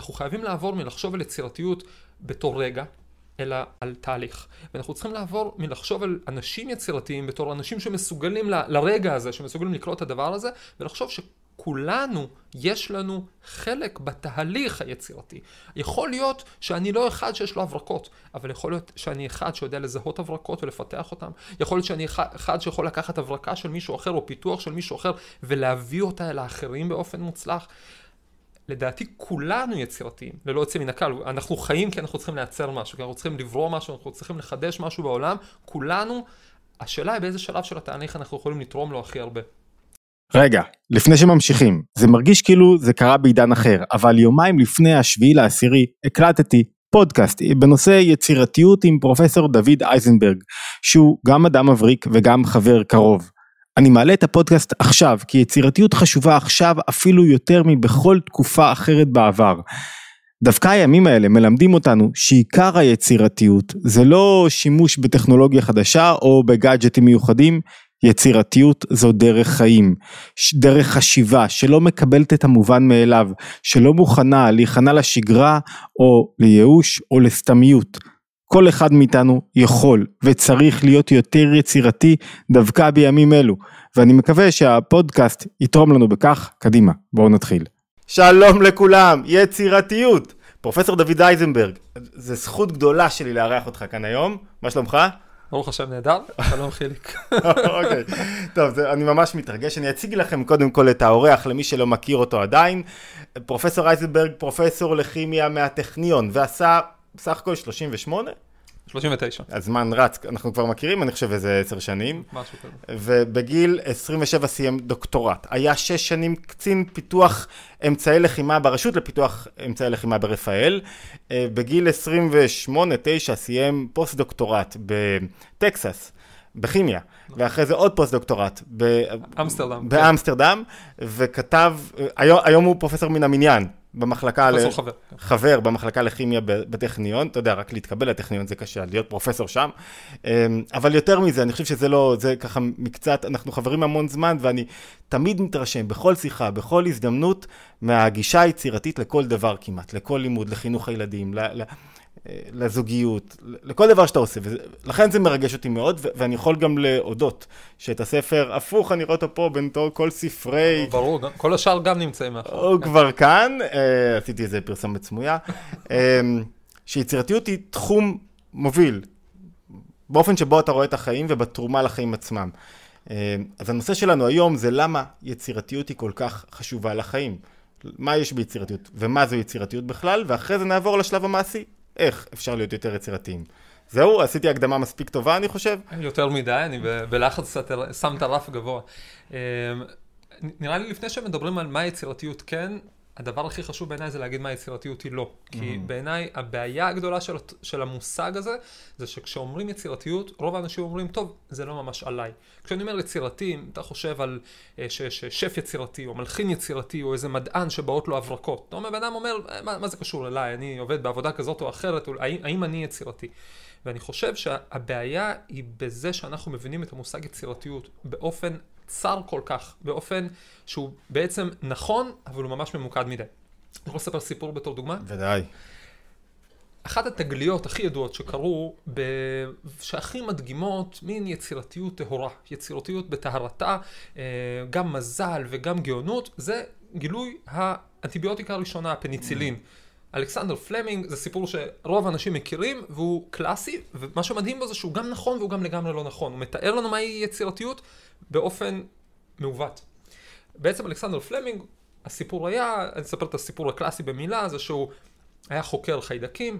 אנחנו חייבים לעבור מלחשוב על יצירתיות בתור רגע, אלא על תהליך. ואנחנו צריכים לעבור מלחשוב על אנשים יצירתיים בתור אנשים שמסוגלים ל, לרגע הזה, שמסוגלים לקרוא את הדבר הזה, ולחשוב שכולנו, יש לנו חלק בתהליך היצירתי. יכול להיות שאני לא אחד שיש לו הברקות, אבל יכול להיות שאני אחד שיודע לזהות הברקות ולפתח אותן. יכול להיות שאני אחד שיכול לקחת הברקה של מישהו אחר או פיתוח של מישהו אחר ולהביא אותה אל האחרים באופן מוצלח. לדעתי כולנו יצירתיים, ללא יוצא מן הכלל. אנחנו חיים כי אנחנו צריכים לייצר משהו, כי אנחנו צריכים לברוא משהו, אנחנו צריכים לחדש משהו בעולם. כולנו, השאלה היא באיזה שלב של התהליך אנחנו יכולים לתרום לו הכי הרבה. רגע, לפני שממשיכים, זה מרגיש כאילו זה קרה בעידן אחר, אבל יומיים לפני השביעי לעשירי הקלטתי פודקאסט בנושא יצירתיות עם פרופסור דוד אייזנברג, שהוא גם אדם מבריק וגם חבר קרוב. אני מעלה את הפודקאסט עכשיו, כי יצירתיות חשובה עכשיו אפילו יותר מבכל תקופה אחרת בעבר. דווקא הימים האלה מלמדים אותנו שעיקר היצירתיות זה לא שימוש בטכנולוגיה חדשה או בגאדג'טים מיוחדים, יצירתיות זו דרך חיים, דרך חשיבה שלא מקבלת את המובן מאליו, שלא מוכנה להיכנע לשגרה או לייאוש או לסתמיות. כל אחד מאיתנו יכול וצריך להיות יותר יצירתי דווקא בימים אלו, ואני מקווה שהפודקאסט יתרום לנו בכך. קדימה, בואו נתחיל. שלום לכולם, יצירתיות. פרופסור דוד אייזנברג, זו זכות גדולה שלי לארח אותך כאן היום, מה שלומך? ברוך השם נהדר, שלום חיליק. אוקיי, טוב, זה, אני ממש מתרגש, אני אציג לכם קודם כל את האורח למי שלא מכיר אותו עדיין. פרופסור אייזנברג, פרופסור לכימיה מהטכניון, ועשה בסך הכל 38? 39. הזמן רץ, אנחנו כבר מכירים, אני חושב איזה עשר שנים. משהו כזה. ובגיל 27 סיים דוקטורט. היה שש שנים קצין פיתוח אמצעי לחימה ברשות לפיתוח אמצעי לחימה ברפאל. אה, בגיל 28-9 סיים פוסט דוקטורט בטקסס. בכימיה, נכון. ואחרי זה עוד פוסט דוקטורט באמסטרדם, באמסטרדם וכתב, אה, היום, היום הוא פרופסור מן המניין, במחלקה, ל... חבר. חבר במחלקה לכימיה בטכניון, אתה יודע, רק להתקבל לטכניון זה קשה, להיות פרופסור שם, אמ, אבל יותר מזה, אני חושב שזה לא, זה ככה מקצת, אנחנו חברים המון זמן, ואני תמיד מתרשם, בכל שיחה, בכל הזדמנות, מהגישה היצירתית לכל דבר כמעט, לכל לימוד, לחינוך הילדים, ל... לזוגיות, לכל דבר שאתה עושה, ולכן זה מרגש אותי מאוד, ואני יכול גם להודות שאת הספר הפוך, אני רואה אותו פה בין כל ספרי... ברור, כל השאר גם נמצאים מאחור. הוא כבר כאן, אה, עשיתי איזה פרסומת סמויה, אה, שיצירתיות היא תחום מוביל, באופן שבו אתה רואה את החיים ובתרומה לחיים עצמם. אה, אז הנושא שלנו היום זה למה יצירתיות היא כל כך חשובה לחיים. מה יש ביצירתיות ומה זו יצירתיות בכלל, ואחרי זה נעבור לשלב המעשי, איך אפשר להיות יותר יצירתיים. זהו, עשיתי הקדמה מספיק טובה, אני חושב. יותר מדי, אני בלחץ שם את הרף גבוה. אמ, נראה לי לפני שמדברים על מה יצירתיות כן, הדבר הכי חשוב בעיניי זה להגיד מה יצירתיות היא לא. כי mm-hmm. בעיניי הבעיה הגדולה של, של המושג הזה, זה שכשאומרים יצירתיות, רוב האנשים אומרים, טוב, זה לא ממש עליי. כשאני אומר יצירתי, אתה חושב על אה, שף יצירתי, או מלחין יצירתי, או איזה מדען שבאות לו הברקות. אתה אומר, בן אדם אומר, מה, מה זה קשור אליי? אני עובד בעבודה כזאת או אחרת, או, האם, האם אני יצירתי? ואני חושב שהבעיה היא בזה שאנחנו מבינים את המושג יצירתיות באופן צר כל כך, באופן שהוא בעצם נכון, אבל הוא ממש ממוקד מדי. אני יכול לספר סיפור בתור דוגמה? ודאי. אחת התגליות הכי ידועות שקרו, ב... שהכי מדגימות מין יצירתיות טהורה, יצירתיות בטהרתה, אה, גם מזל וגם גאונות, זה גילוי האנטיביוטיקה הראשונה, הפניצילין. אלכסנדר פלמינג זה סיפור שרוב האנשים מכירים והוא קלאסי ומה שמדהים בו זה שהוא גם נכון והוא גם לגמרי לא נכון. הוא מתאר לנו מהי יצירתיות באופן מעוות. בעצם אלכסנדר פלמינג, הסיפור היה, אני אספר את הסיפור הקלאסי במילה, זה שהוא היה חוקר חיידקים,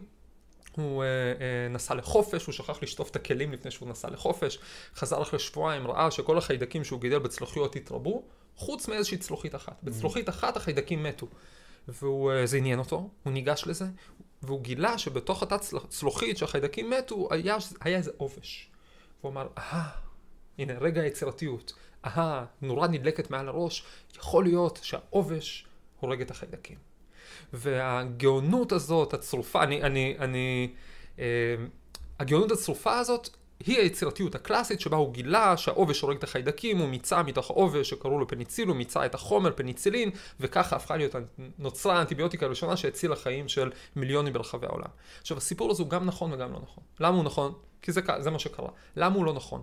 הוא אה, אה, נסע לחופש, הוא שכח לשטוף את הכלים לפני שהוא נסע לחופש, חזר אחרי שבועיים, ראה שכל החיידקים שהוא גידל בצלוחיות התרבו, חוץ מאיזושהי צלוחית אחת. בצלוחית אחת החיידקים מתו. וזה אה, עניין אותו, הוא ניגש לזה, והוא גילה שבתוך אותה צלוחית שהחיידקים מתו, היה, היה איזה עובש. והוא אמר, אהה, הנה רגע היצירתיות, אהה, נורה נדלקת מעל הראש, יכול להיות שהעובש הורג את החיידקים. והגאונות הזאת, הצרופה, אני, אני, אני, אה, הגאונות הצרופה הזאת היא היצירתיות הקלאסית שבה הוא גילה שהעובש הורג את החיידקים, הוא מיצה מתוך העובש שקראו לו פניציל, הוא מיצה את החומר פניצילין, וככה הפכה להיות, נוצרה האנטיביוטיקה הראשונה שהצילה חיים של מיליונים ברחבי העולם. עכשיו הסיפור הזה הוא גם נכון וגם לא נכון. למה הוא נכון? כי זה, זה מה שקרה. למה הוא לא נכון?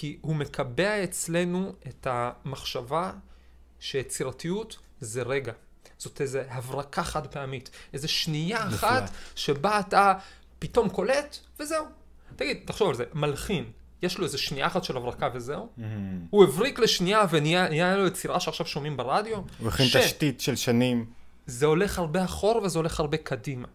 כי הוא מקבע אצלנו את המחשבה שיצירתיות זה רגע. זאת איזו הברקה חד פעמית. איזו שנייה נפלא. אחת שבה אתה פתאום קולט, וזהו. תגיד, תחשוב על זה, מלחין, יש לו איזה שנייה אחת של הברקה וזהו? Mm-hmm. הוא הבריק לשנייה ונהיה לו יצירה שעכשיו שומעים ברדיו? הוא הכין ש... תשתית של שנים. זה הולך הרבה אחורה וזה הולך הרבה קדימה.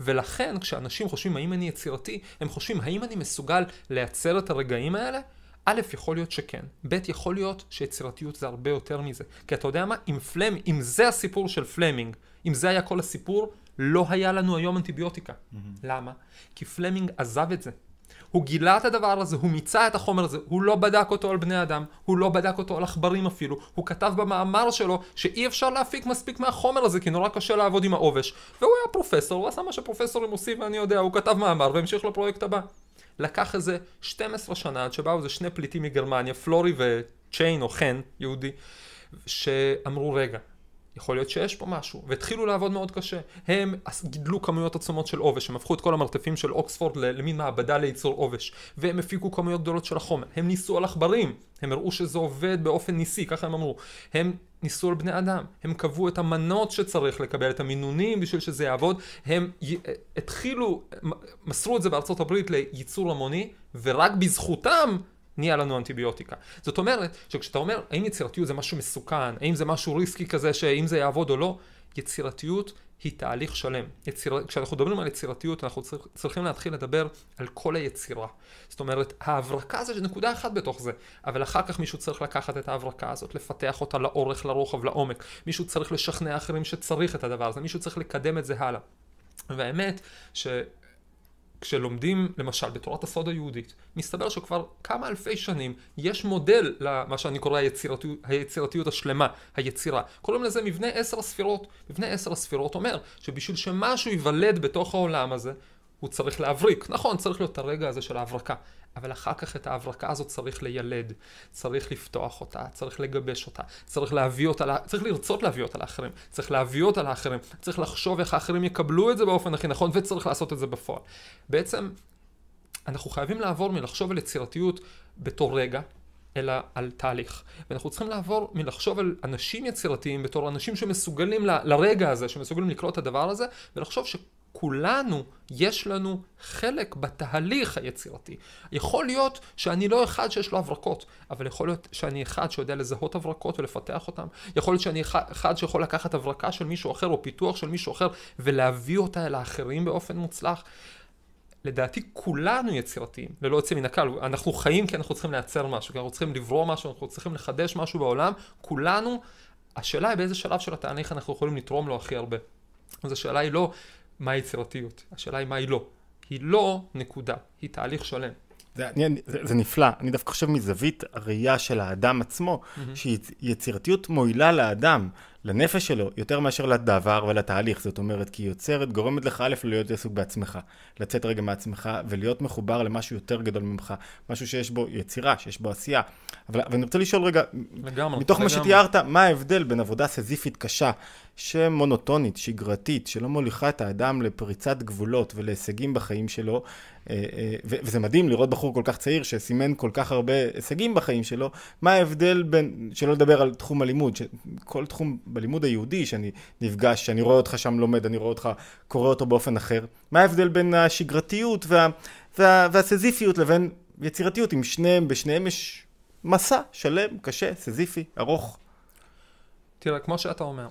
ולכן כשאנשים חושבים האם אני יצירתי, הם חושבים האם אני מסוגל לייצר את הרגעים האלה? א', יכול להיות שכן, ב', יכול להיות שיצירתיות זה הרבה יותר מזה. כי אתה יודע מה, אם פלמינג, אם זה הסיפור של פלמינג, אם זה היה כל הסיפור, לא היה לנו היום אנטיביוטיקה. Mm-hmm. למה? כי פלמינג עזב את זה. הוא גילה את הדבר הזה, הוא מיצה את החומר הזה, הוא לא בדק אותו על בני אדם, הוא לא בדק אותו על עכברים אפילו, הוא כתב במאמר שלו שאי אפשר להפיק מספיק מהחומר הזה כי נורא קשה לעבוד עם העובש. והוא היה פרופסור, הוא עשה מה שפרופסורים עושים ואני יודע, הוא כתב מאמר והמשיך לפרויקט הבא. לקח איזה 12 שנה עד שבאו איזה שני פליטים מגרמניה, פלורי וצ'יין או חן, יהודי, שאמרו רגע, יכול להיות שיש פה משהו, והתחילו לעבוד מאוד קשה. הם גידלו כמויות עצומות של עובש, הם הפכו את כל המרתפים של אוקספורד למין מעבדה לייצור עובש, והם הפיקו כמויות גדולות של החומר. הם ניסו על עכברים, הם הראו שזה עובד באופן ניסי, ככה הם אמרו. הם ניסו על בני אדם, הם קבעו את המנות שצריך לקבל, את המינונים בשביל שזה יעבוד, הם י... התחילו, מסרו את זה בארצות הברית לייצור המוני, ורק בזכותם נהיה לנו אנטיביוטיקה. זאת אומרת, שכשאתה אומר, האם יצירתיות זה משהו מסוכן, האם זה משהו ריסקי כזה, שאם זה יעבוד או לא, יצירתיות היא תהליך שלם. יציר... כשאנחנו מדברים על יצירתיות, אנחנו צריכ... צריכים להתחיל לדבר על כל היצירה. זאת אומרת, ההברקה זה נקודה אחת בתוך זה, אבל אחר כך מישהו צריך לקחת את ההברקה הזאת, לפתח אותה לאורך, לרוחב, לעומק. מישהו צריך לשכנע אחרים שצריך את הדבר הזה, מישהו צריך לקדם את זה הלאה. והאמת, ש... כשלומדים למשל בתורת הסוד היהודית, מסתבר שכבר כמה אלפי שנים יש מודל למה שאני קורא היצירתיות, היצירתיות השלמה, היצירה. קוראים לזה מבנה עשר הספירות. מבנה עשר הספירות אומר שבשביל שמשהו ייוולד בתוך העולם הזה, הוא צריך להבריק. נכון, צריך להיות הרגע הזה של ההברקה. אבל אחר כך את ההברקה הזאת צריך לילד, צריך לפתוח אותה, צריך לגבש אותה, צריך להביא אותה, צריך לרצות להביא אותה לאחרים, צריך להביא אותה לאחרים, צריך לחשוב איך האחרים יקבלו את זה באופן הכי נכון, וצריך לעשות את זה בפועל. בעצם, אנחנו חייבים לעבור מלחשוב על יצירתיות בתור רגע, אלא על תהליך. ואנחנו צריכים לעבור מלחשוב על אנשים יצירתיים בתור אנשים שמסוגלים ל, לרגע הזה, שמסוגלים לקלוט את הדבר הזה, ולחשוב ש... כולנו, יש לנו חלק בתהליך היצירתי. יכול להיות שאני לא אחד שיש לו הברקות, אבל יכול להיות שאני אחד שיודע לזהות הברקות ולפתח אותן. יכול להיות שאני אחד שיכול לקחת הברקה של מישהו אחר או פיתוח של מישהו אחר ולהביא אותה אל האחרים באופן מוצלח. לדעתי כולנו יצירתיים, ללא יוצא מן הכלל. אנחנו חיים כי אנחנו צריכים לייצר משהו, כי אנחנו צריכים לברוא משהו, אנחנו צריכים לחדש משהו בעולם. כולנו, השאלה היא באיזה שלב של התהליך אנחנו יכולים לתרום לו הכי הרבה. אז השאלה היא לא מה יצירתיות, השאלה היא מה היא לא. היא לא נקודה, היא תהליך שלם. זה, אני, זה, זה נפלא, אני דווקא חושב מזווית הראייה של האדם עצמו, mm-hmm. שיצירתיות מועילה לאדם, לנפש שלו, יותר מאשר לדבר ולתהליך. זאת אומרת, כי היא יוצרת, גורמת לך א', להיות עסוק בעצמך, לצאת רגע מעצמך ולהיות מחובר למשהו יותר גדול ממך, משהו שיש בו יצירה, שיש בו עשייה. אבל, אני רוצה לשאול רגע, לגמרי, מתוך לגמרי. מה שתיארת, מה ההבדל בין עבודה סזיפית קשה, שמונוטונית, שגרתית, שלא מוליכה את האדם לפריצת גבולות ולהישגים בחיים שלו, אה, אה, וזה מדהים לראות בחור כל כך צעיר שסימן כל כך הרבה הישגים בחיים שלו, מה ההבדל בין, שלא לדבר על תחום הלימוד, כל תחום בלימוד היהודי שאני נפגש, שאני רואה אותך שם לומד, אני רואה אותך קורא אותו באופן אחר, מה ההבדל בין השגרתיות וה, וה, והסזיפיות לבין יצירתיות, אם שניהם, בשניהם יש מסע שלם, קשה, סזיפי, ארוך. תראה, כמו שאתה אומר,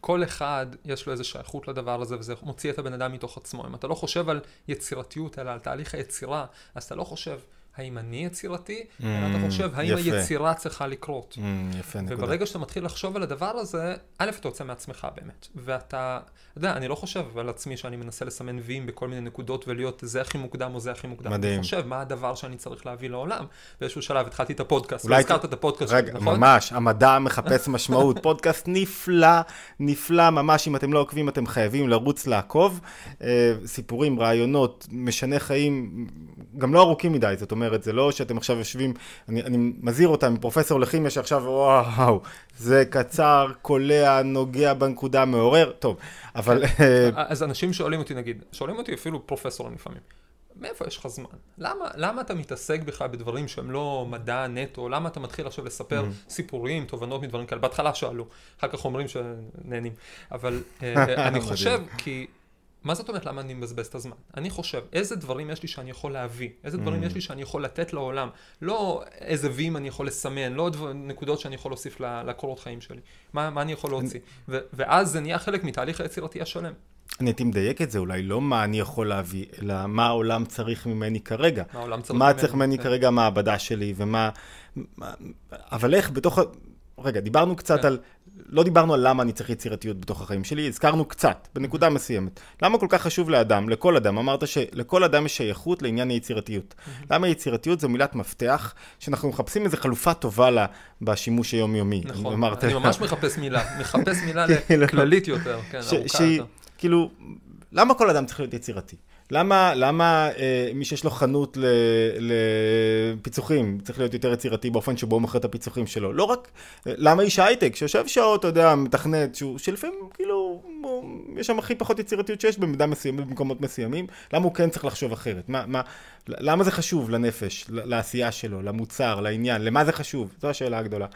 כל אחד יש לו איזה שייכות לדבר הזה, וזה מוציא את הבן אדם מתוך עצמו. אם אתה לא חושב על יצירתיות, אלא על תהליך היצירה, אז אתה לא חושב האם אני יצירתי, mm, אלא אתה חושב האם יפה. היצירה צריכה לקרות. Mm, יפה, נקודה. וברגע שאתה מתחיל לחשוב על הדבר הזה, א', אתה יוצא מעצמך באמת. ואתה, אתה יודע, אני לא חושב על עצמי שאני מנסה לסמן ויים בכל מיני נקודות ולהיות זה הכי מוקדם או זה הכי מוקדם. מדהים. אני חושב מה הדבר שאני צריך להביא לעולם. באיזשהו שלב התחלתי את הפודקאסט, אולי הזכרת את הפודקאסט, רגע, נכון? ממש, המדע מחפש משמעות. פודקאסט נפלא, נפלא ממש, אם אתם לא עוקבים אתם חייבים לרוץ לעקוב. אה, סיפורים, רעיונות, משנה חיים, גם לא ארוכים מדי, זאת אומרת. אומרת, זה לא שאתם עכשיו יושבים, אני, אני מזהיר אותם מפרופסור לכימיה שעכשיו, וואו, זה קצר, קולע, נוגע בנקודה, מעורר, טוב, אבל... אה, אז אנשים שואלים אותי, נגיד, שואלים אותי אפילו פרופסורים לפעמים. מאיפה יש לך זמן? למה, למה אתה מתעסק בכלל בדברים שהם לא מדע נטו? למה אתה מתחיל עכשיו לספר mm-hmm. סיפורים, תובנות מדברים כאלה? בהתחלה שאלו, אחר כך אומרים שנהנים. אבל אה, אני חושב, כי... מה זאת אומרת למה אני מבזבז את הזמן? אני חושב, איזה דברים יש לי שאני יכול להביא? איזה דברים mm. יש לי שאני יכול לתת לעולם? לא איזה וים אני יכול לסמן, לא דבר, נקודות שאני יכול להוסיף לקורות חיים שלי. מה, מה אני יכול להוציא? ו- ואז זה נהיה חלק מתהליך היצירתי השלם. אני הייתי מדייק את זה, אולי לא מה אני יכול להביא, אלא מה העולם צריך ממני כרגע. מה העולם צריך ממני. מה צריך ממני כן. כרגע המעבדה שלי, ומה... אבל איך בתוך... רגע, דיברנו קצת כן. על... לא דיברנו על למה אני צריך יצירתיות בתוך החיים שלי, הזכרנו קצת, בנקודה מסוימת. למה כל כך חשוב לאדם, לכל אדם? אמרת שלכל אדם יש שייכות לעניין היצירתיות. למה יצירתיות זו מילת מפתח, שאנחנו מחפשים איזו חלופה טובה לה בשימוש היומיומי. נכון, אמרת... אני ממש מחפש מילה, מחפש מילה כאילו, כללית יותר, כן, ארוכה יותר. כאילו, למה כל אדם צריך להיות יצירתי? למה, למה אה, מי שיש לו חנות לפיצוחים צריך להיות יותר יצירתי באופן שבו הוא מוכר את הפיצוחים שלו? לא רק, אה, למה איש הייטק שיושב שעות, אתה יודע, מתכנת, שהוא, שלפעמים כאילו, הוא, יש שם הכי פחות יצירתיות שיש במידה מסוימת, במקומות מסוימים, למה הוא כן צריך לחשוב אחרת? מה, מה, למה זה חשוב לנפש, לעשייה שלו, למוצר, לעניין, למה זה חשוב? זו השאלה הגדולה.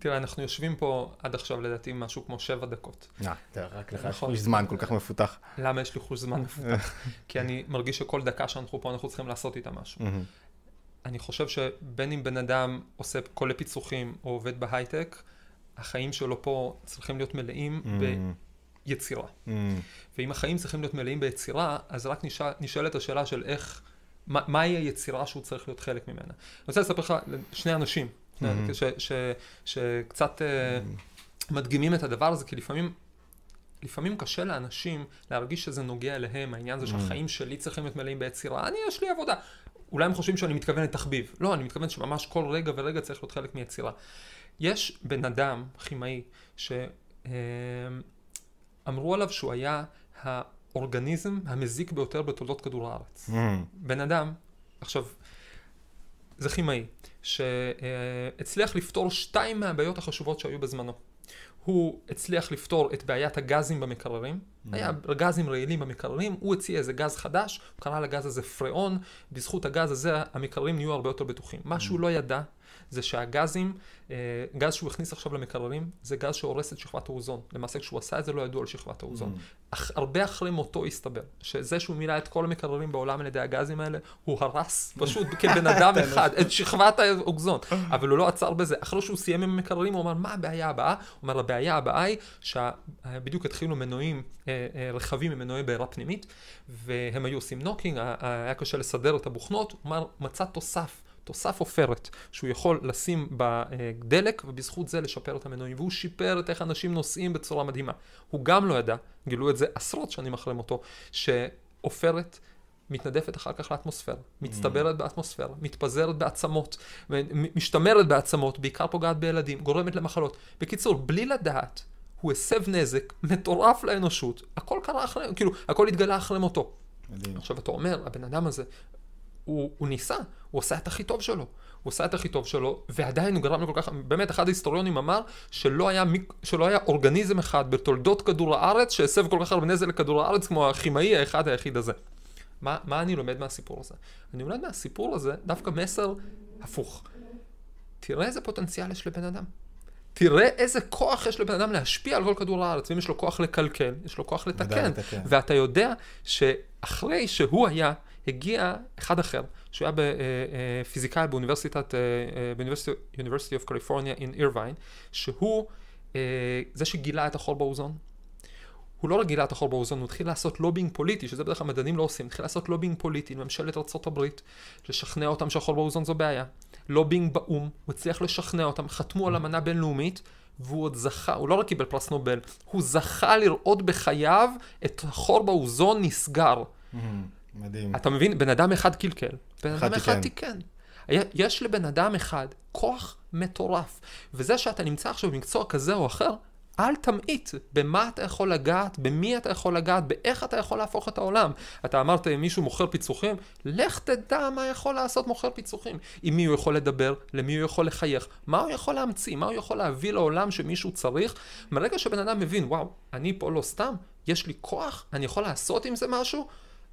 תראה, אנחנו יושבים פה עד עכשיו לדעתי משהו כמו שבע דקות. אה, רק לך יש חוש זמן כל כך מפותח. למה יש לי חוש זמן מפותח? כי אני מרגיש שכל דקה שאנחנו פה אנחנו צריכים לעשות איתה משהו. אני חושב שבין אם בן אדם עושה קולה פיצוחים או עובד בהייטק, החיים שלו פה צריכים להיות מלאים ביצירה. ואם החיים צריכים להיות מלאים ביצירה, אז רק נשאלת השאלה של איך, מהי היצירה שהוא צריך להיות חלק ממנה. אני רוצה לספר לך שני אנשים Mm-hmm. שקצת אה, מדגימים את הדבר הזה, כי לפעמים... לפעמים קשה לאנשים להרגיש שזה נוגע אליהם, העניין הזה. שהחיים שלי צריכים להיות מלאים ביצירה. אני, יש לי עבודה. אולי הם חושבים שאני מתכוון לתחביב. לא, אני מתכוון שממש כל רגע ורגע צריך להיות חלק מיצירה. יש בן אדם, כימאי, שאמרו אה, עליו שהוא היה האורגניזם המזיק ביותר בתולדות כדור הארץ. בן אדם, עכשיו, זה כימאי, שהצליח לפתור שתיים מהבעיות החשובות שהיו בזמנו. הוא הצליח לפתור את בעיית הגזים במקררים, mm. היה גזים רעילים במקררים, הוא הציע איזה גז חדש, הוא קרא לגז הזה פריאון, בזכות הגז הזה המקררים נהיו הרבה יותר בטוחים. מה שהוא mm. לא ידע זה שהגזים, אה, גז שהוא הכניס עכשיו למקררים, זה גז שהורס את שכבת האוזון. למעשה כשהוא עשה את זה לא ידעו על שכבת האוזון. Mm. אך הרבה אחרי מותו הסתבר, שזה שהוא מילא את כל המקררים בעולם על ידי הגזים האלה, הוא הרס פשוט כבן אדם אחד את שכבת האוזון. אבל הוא לא עצר בזה. אחרי שהוא סיים עם המקררים, הוא אמר, מה הבעיה הבאה? הוא אומר, הבעיה הבאה היא שבדיוק התחילו מנועים, אה, אה, רכבים עם מנועי בעירה פנימית, והם היו עושים knocking, היה קשה לסדר את הבוכנות, הוא אמר, מצא תוסף. תוסף עופרת שהוא יכול לשים בדלק ובזכות זה לשפר את המנועים והוא שיפר את איך אנשים נוסעים בצורה מדהימה. הוא גם לא ידע, גילו את זה עשרות שנים אחרי מותו, שעופרת מתנדפת אחר כך לאטמוספירה, מצטברת. באטמוספירה, מתפזרת בעצמות, משתמרת בעצמות, בעיקר פוגעת בילדים, גורמת למחלות. בקיצור, בלי לדעת, הוא הסב נזק מטורף לאנושות, הכל קרה אחרי, כאילו, הכל התגלה אחרי מותו. מדהים. עכשיו אתה אומר, הבן אדם הזה, הוא, הוא ניסה, הוא עשה את הכי טוב שלו. הוא עשה את הכי טוב שלו, ועדיין הוא גרם לכל כך, באמת אחד ההיסטוריונים אמר שלא היה, שלא היה אורגניזם אחד בתולדות כדור הארץ שהסב כל כך הרבה נזק לכדור הארץ כמו הכימאי האחד היחיד הזה. מה, מה אני לומד מהסיפור הזה? אני לומד מהסיפור הזה דווקא מסר הפוך. תראה איזה פוטנציאל יש לבן אדם. תראה איזה כוח יש לבן אדם להשפיע על כל כדור הארץ, ואם יש לו כוח לקלקל, יש לו כוח לתקן. ואתה יודע שאחרי שהוא היה הגיע אחד אחר, שהוא היה בפיזיקאי באוניברסיטת, באוניברסיטי of California in Irvine, שהוא זה שגילה את החור באוזון. הוא לא רק גילה את החור באוזון, הוא התחיל לעשות לובינג פוליטי, שזה בדרך כלל מדענים לא עושים, התחיל לעשות לובינג פוליטי לממשלת ארה"ב, לשכנע אותם שהחור באוזון זו בעיה. לובינג באו"ם, הוא הצליח לשכנע אותם, חתמו על אמנה בינלאומית, והוא עוד זכה, הוא לא רק קיבל פרס נובל, הוא זכה לראות בחייו את החור באוזון נסגר. Mm-hmm. מדהים. אתה מבין? בן אדם אחד קלקל, בן אדם אחד תיקן. יש לבן אדם אחד כוח מטורף. וזה שאתה נמצא עכשיו במקצוע כזה או אחר, אל תמעיט במה אתה יכול לגעת, במי אתה יכול לגעת, באיך אתה יכול להפוך את העולם. אתה אמרת, אם מישהו מוכר פיצוחים, לך תדע מה יכול לעשות מוכר פיצוחים. עם מי הוא יכול לדבר, למי הוא יכול לחייך, מה הוא יכול להמציא, מה הוא יכול להביא לעולם שמישהו צריך. מרגע שבן אדם מבין, וואו, אני פה לא סתם, יש לי כוח, אני יכול לעשות עם זה משהו,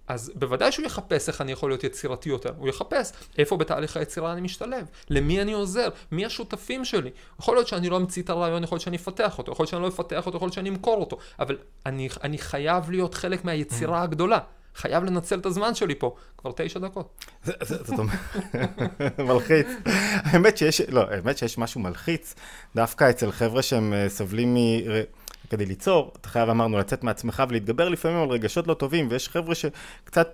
אז בוודאי שהוא יחפש איך אני יכול להיות יצירתי יותר. הוא יחפש איפה בתהליך היצירה אני משתלב, למי אני עוזר, מי השותפים שלי. יכול להיות שאני לא אמציא את הרעיון, יכול להיות שאני אפתח אותו, יכול להיות שאני לא אפתח אותו, יכול להיות שאני אמכור אותו, אבל אני, אני חייב להיות חלק מהיצירה הגדולה. חייב לנצל את הזמן שלי פה, כבר תשע דקות. זאת אומרת, מלחיץ. האמת שיש, לא, האמת שיש משהו מלחיץ, דווקא אצל חבר'ה שהם אה, סובלים מ... כדי ליצור, אתה חייב, אמרנו, לצאת מעצמך ולהתגבר לפעמים על רגשות לא טובים, ויש חבר'ה שקצת,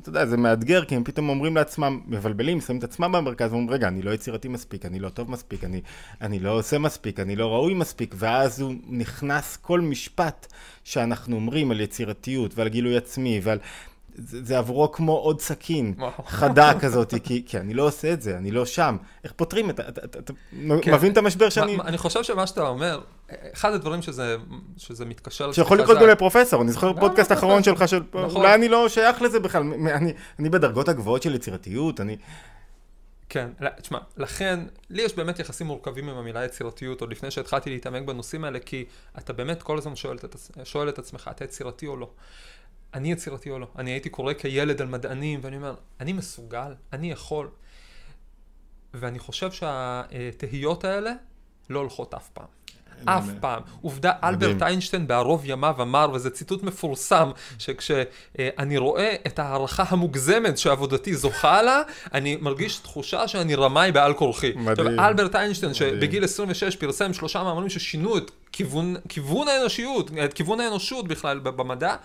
אתה יודע, זה מאתגר, כי הם פתאום אומרים לעצמם, מבלבלים, שמים את עצמם במרכז, ואומרים, רגע, אני לא יצירתי מספיק, אני לא טוב מספיק, אני, אני לא עושה מספיק, אני לא ראוי מספיק, ואז הוא נכנס כל משפט שאנחנו אומרים על יצירתיות ועל גילוי עצמי ועל... זה, זה עבורו כמו עוד סכין חדה כזאת, כי, כי אני לא עושה את זה, אני לא שם. איך פותרים את זה? אתה, אתה, אתה כן. מבין את המשבר שאני... אני חושב שמה שאתה אומר, אחד הדברים שזה, שזה מתקשר... שיכול לקרות גם לפרופסור, אני זוכר לא, פודקאסט לא, אחרון שלך, של... נכון. אולי אני לא שייך לזה בכלל, אני, אני בדרגות הגבוהות של יצירתיות, אני... כן, תשמע, לכן, לי יש באמת יחסים מורכבים עם המילה יצירתיות, עוד לפני שהתחלתי להתעמק בנושאים האלה, כי אתה באמת כל הזמן שואל את, שואל את עצמך, אתה יצירתי או לא? אני יצירתי או לא. אני הייתי קורא כילד על מדענים, ואני אומר, אני מסוגל, אני יכול. ואני חושב שהתהיות האלה לא הולכות אף פעם. אף פעם. עובדה, אלברט איינשטיין בערוב ימיו אמר, וזה ציטוט מפורסם, שכשאני רואה את ההערכה המוגזמת שעבודתי זוכה לה, אני מרגיש תחושה שאני רמאי בעל כורחי. מדהים. אלברט איינשטיין, שבגיל 26 פרסם שלושה מאמרים ששינו את כיוון, כיוון האנושיות, את כיוון האנושות בכלל במדע,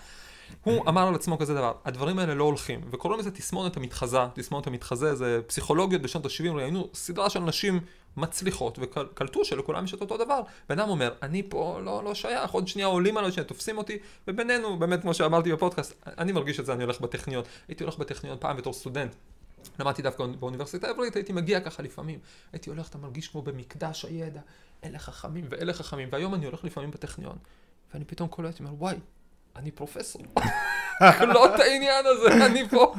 הוא אמר על עצמו כזה דבר, הדברים האלה לא הולכים, וקוראים לזה תסמונת המתחזה, תסמונת המתחזה זה פסיכולוגיות בשנות ה-70, ראינו סדרה של נשים מצליחות, וקלטו שלכולם יש את אותו דבר. בן אדם אומר, אני פה לא, לא שייך, עוד שנייה עולים עליי שתופסים אותי, ובינינו, באמת כמו שאמרתי בפודקאסט, אני מרגיש את זה, אני הולך בטכניון. הייתי הולך בטכניון פעם בתור סטודנט. למדתי דווקא באוניברסיטה העברית, הייתי מגיע ככה לפעמים. הייתי הולך, אתה מרגיש כמו במקדש הידע, אלה חכמים ואלה חכמים, והיום אני הולך לפעמים בטכניון, ואני פתאום קולט, אומר, וואי, אני פרופסור. לא את העניין הזה, אני פה.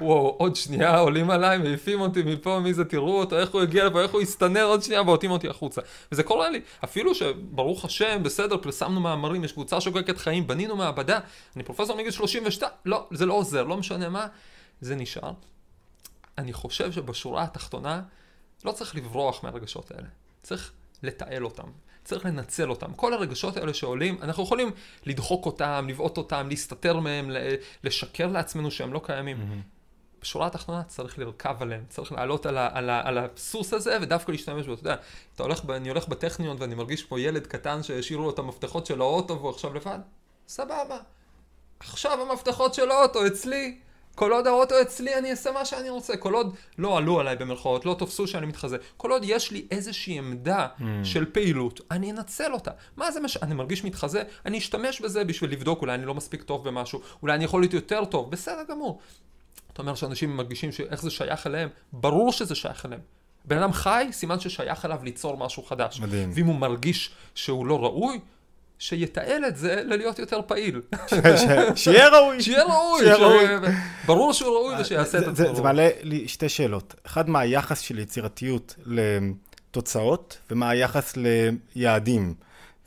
וואו, עוד שנייה עולים עליי, מעיפים אותי מפה, מי זה, תראו אותו, איך הוא הגיע לפה, איך הוא הסתנר עוד שנייה, ועוטים אותי החוצה. וזה קורה לי. אפילו שברוך השם, בסדר, פרסמנו מאמרים, יש קבוצה שוקקת חיים, בנינו מעבדה, אני פרופסור מגיל 32, לא, זה לא עוזר, לא משנה מה, זה נשאר. אני חושב שבשורה התחתונה, לא צריך לברוח מהרגשות האלה. צריך לתעל אותם. צריך לנצל אותם. כל הרגשות האלה שעולים, אנחנו יכולים לדחוק אותם, לבעוט אותם, להסתתר מהם, לשקר לעצמנו שהם לא קיימים. Mm-hmm. בשורה התחתונה צריך לרכב עליהם, צריך לעלות על, ה, על, ה, על הסוס הזה ודווקא להשתמש בו. אתה יודע, אתה הולך, אני הולך בטכניון ואני מרגיש כמו ילד קטן שהשאירו לו את המפתחות של האוטו והוא עכשיו לבד, סבבה. עכשיו המפתחות של האוטו אצלי, כל עוד האוטו אצלי אני אעשה מה שאני רוצה, כל עוד לא עלו עליי במרכאות, לא תופסו שאני מתחזה, כל עוד יש לי איזושהי עמדה mm. של פעילות, אני אנצל אותה. מה זה מה ש... אני מרגיש מתחזה, אני אשתמש בזה בשביל לבדוק, אולי אני לא מספיק טוב במשהו, אולי אני יכול להיות יותר טוב, בסדר גמור. אתה אומר שאנשים מרגישים שאיך זה שייך אליהם, ברור שזה שייך אליהם. בן אדם חי, סימן ששייך אליו ליצור משהו חדש. מדהים. ואם הוא מרגיש שהוא לא ראוי, שיתעל את זה ללהיות יותר פעיל. שיהיה ראוי. שיהיה ראוי. ברור שהוא ראוי ושיעשה את עצמו. זה מעלה לי שתי שאלות. אחד, מה היחס של יצירתיות לתוצאות, ומה היחס ליעדים.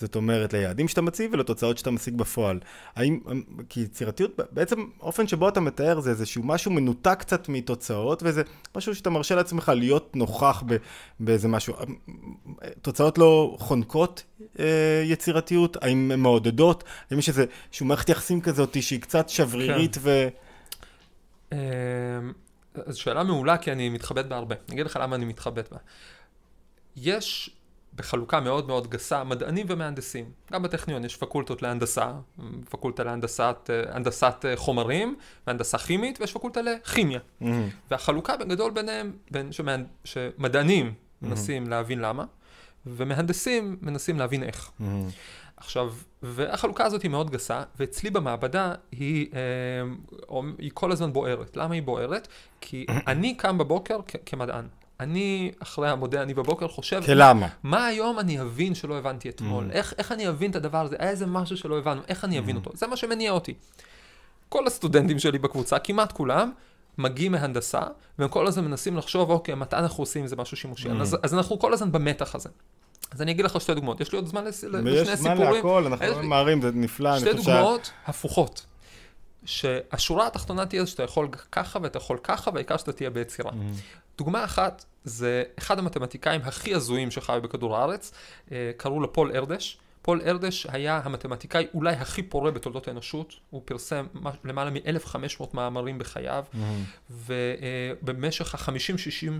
זאת אומרת, ליעדים שאתה מציב ולתוצאות שאתה משיג בפועל. האם, כי יצירתיות, בעצם האופן שבו אתה מתאר זה איזשהו משהו מנותק קצת מתוצאות, וזה משהו שאתה מרשה לעצמך להיות נוכח ב, באיזה משהו. תוצאות לא חונקות אה, יצירתיות? האם הן מעודדות? האם יש איזושהי מערכת יחסים כזאת שהיא קצת שברירית כן. ו... אמ, זו שאלה מעולה, כי אני מתחבט בה הרבה. אני אגיד לך למה אני מתחבט בה. יש בחלוקה מאוד מאוד גסה, מדענים ומהנדסים. גם בטכניון יש פקולטות להנדסה, פקולטה להנדסת הנדסת חומרים, והנדסה כימית, ויש פקולטה לכימיה. Mm-hmm. והחלוקה בגדול ביניהם, בין שמה, שמדענים mm-hmm. מנסים להבין למה, ומהנדסים מנסים להבין איך. Mm-hmm. עכשיו, והחלוקה הזאת היא מאוד גסה, ואצלי במעבדה היא, אה, היא כל הזמן בוערת. למה היא בוערת? כי אני קם בבוקר כ- כמדען. אני, אחרי המודה אני בבוקר, חושב, כלמה? מה היום אני אבין שלא הבנתי אתמול? Mm. איך, איך אני אבין את הדבר הזה? היה איזה משהו שלא הבנו, איך אני אבין Mm. אותו? זה מה שמניע אותי. כל הסטודנטים שלי בקבוצה, כמעט כולם, מגיעים מהנדסה, והם כל הזמן מנסים לחשוב, אוקיי, מתי אנחנו עושים עם זה משהו שימושי? Mm. אז, אז אנחנו כל הזמן במתח הזה. אז אני אגיד לך שתי דוגמאות. יש לי עוד זמן ויש לשני זמן סיפורים. להכל, יש אנחנו לי- לא ממהרים, זה נפלא. שתי דוגמאות הפוכות. שהשורה התחתונה תהיה שאתה יכול ככה ואתה יכול ככה, והעיקר שאתה תהיה ביצירה. Mm. דוגמה אחת, זה אחד המתמטיקאים הכי הזויים שחיו בכדור הארץ, אה, קראו לו פול ארדש. פול ארדש היה המתמטיקאי אולי הכי פורה בתולדות האנושות, הוא פרסם למעלה מ-1500 מאמרים בחייו, Mm. ובמשך ה-50-60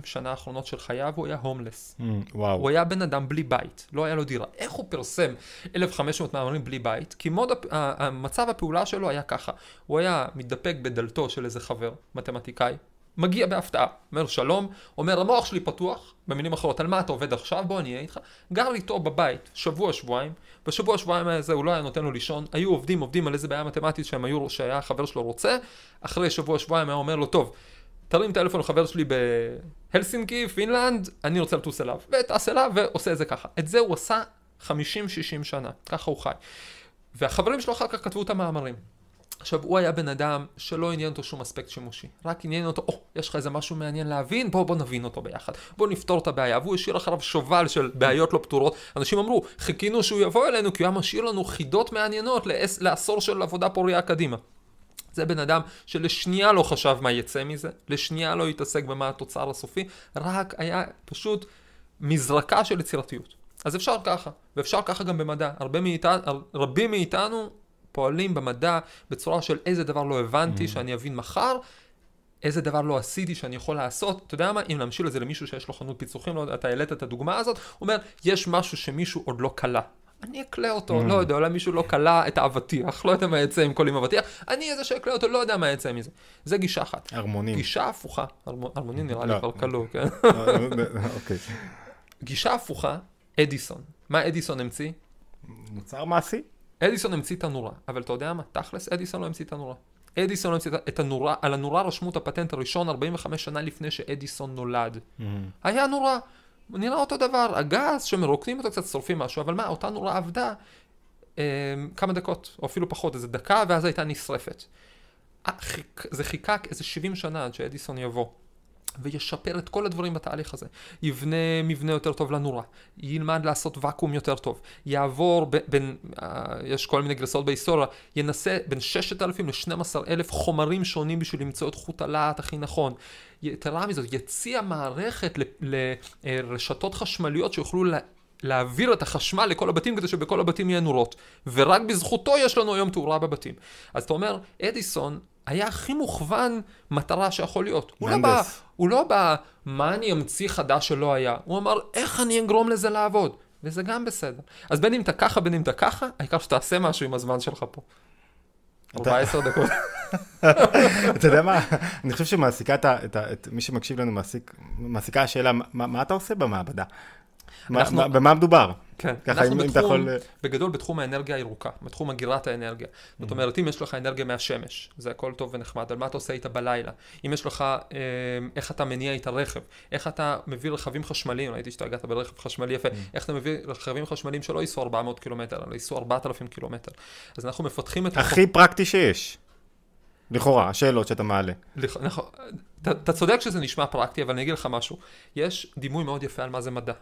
שנה האחרונות של חייו הוא היה הומלס. Mm, וואו. הוא היה בן אדם בלי בית, לא היה לו דירה. איך הוא פרסם 1,500 מאמרים בלי בית? כי מוד, הפ- המצב הפעולה שלו היה ככה, הוא היה מתדפק בדלתו של איזה חבר, מתמטיקאי, מגיע בהפתעה, אומר שלום, אומר המוח שלי פתוח, במילים אחרות, על מה אתה עובד עכשיו? בוא אני אהיה איתך. גר איתו בבית, שבוע שבועיים, בשבוע שבועיים הזה הוא לא היה נותן לו לישון, היו עובדים עובדים על איזה בעיה מתמטית שהם היו, שהיה החבר שלו רוצה, אחרי שבוע שבועיים היה אומר לו, טוב, תרים טלפון לחבר שלי בהלסינקי, פינלנד, אני רוצה לטוס אליו. וטס אליו ועושה את זה ככה. את זה הוא עשה 50-60 שנה, ככה הוא חי. והחברים שלו אחר כך כתבו את המאמרים. עכשיו, הוא היה בן אדם שלא עניין אותו שום אספקט שימושי. רק עניין אותו, או, oh, יש לך איזה משהו מעניין להבין? בוא, בוא נבין אותו ביחד. בוא נפתור את הבעיה. והוא השאיר אחריו שובל של בעיות לא פתורות. אנשים אמרו, חיכינו שהוא יבוא אלינו, כי הוא היה משאיר לנו חידות מעניינות לעש, לעשור של עבודה פוריה קדימה. זה בן אדם שלשנייה לא חשב מה יצא מזה, לשנייה לא התעסק במה התוצר הסופי, רק היה פשוט מזרקה של יצירתיות. אז אפשר ככה, ואפשר ככה גם במדע. הרבה מאיתנו, רבים מאיתנו פועלים במדע בצורה של איזה דבר לא הבנתי שאני אבין מחר, איזה דבר לא עשיתי שאני יכול לעשות. אתה יודע מה, אם נמשיל את זה למישהו שיש לו חנות פיצוחים, לא אתה העלית את הדוגמה הזאת, הוא אומר, יש משהו שמישהו עוד לא קלע. אני אקלה אותו, Mm. לא יודע, אולי מישהו לא קלע את האבטיח, לא יודע מה יצא עם כל עם אבטיח, אני איזה שאקלה אותו, לא יודע מה יצא מזה. זה גישה אחת. הרמונים. גישה הפוכה, הרמ- הרמונים נראה לי לא. כבר כלוא, כן? אוקיי. גישה הפוכה, אדיסון. מה אדיסון המציא? מוצר מעשי? אדיסון המציא את הנורה, אבל אתה יודע מה? תכלס, אדיסון לא המציא את הנורה. אדיסון לא המציא את הנורה, על הנורה רשמו את הפטנט הראשון 45 שנה לפני שאדיסון נולד. היה נורה, נראה אותו דבר, הגז שמרוקנים אותו קצת, שורפים משהו, אבל מה, אותה נורה עבדה אה, כמה דקות, או אפילו פחות, איזה דקה, ואז הייתה נשרפת. אה, זה חיכה איזה 70 שנה עד שאדיסון יבוא. וישפר את כל הדברים בתהליך הזה. יבנה מבנה יותר טוב לנורה, ילמד לעשות ואקום יותר טוב, יעבור ב- בין, אה, יש כל מיני גרסאות בהיסטוריה, ינסה בין 6,000 ל-12,000 חומרים שונים בשביל למצוא את חוט הלהט הכי נכון. יתרה מזאת, יציע מערכת לרשתות חשמליות שיוכלו לה... להעביר את החשמל לכל הבתים כדי שבכל הבתים יהיה נורות. ורק בזכותו יש לנו היום תאורה בבתים. אז אתה אומר, אדיסון היה הכי מוכוון מטרה שיכול להיות. הוא לא, בא. הוא לא בא, מה אני אמציא חדש שלא היה? הוא אמר, איך אני אגרום לזה לעבוד? וזה גם בסדר. אז בין אם אתה ככה, בין אם אתה ככה, העיקר שתעשה משהו עם הזמן שלך פה. אתה- 14 דקות. אתה יודע מה, אני חושב שמעסיקה את, את, את מי שמקשיב לנו, מעסיק, מעסיקה השאלה, מה, מה אתה עושה במעבדה? מה- אנחנו- מה- במה מדובר? כן, ככה, אנחנו אם- בתחום, יכול- בגדול בתחום האנרגיה הירוקה, בתחום אגירת האנרגיה. זאת אומרת, אם יש לך אנרגיה מהשמש, זה הכל טוב ונחמד, על מה אתה עושה איתה בלילה? אם יש לך, אה, איך אתה מניע איתה רכב? איך אתה מביא רכבים חשמליים? ראיתי שאתה הגעת ברכב חשמלי יפה. איך אתה מביא רכבים חשמליים שלא ייסעו 400 קילומטר, אלא ייסעו 4,000 קילומטר. אז אנחנו מפתחים את... הכי פרקטי שיש. לכאורה, השאלות שאתה מעלה. לכ- נכון, אתה, צודק שזה נשמע פרקטי, אבל אני אגיד לך משהו. יש דימוי מאוד יפה על מה זה מדע.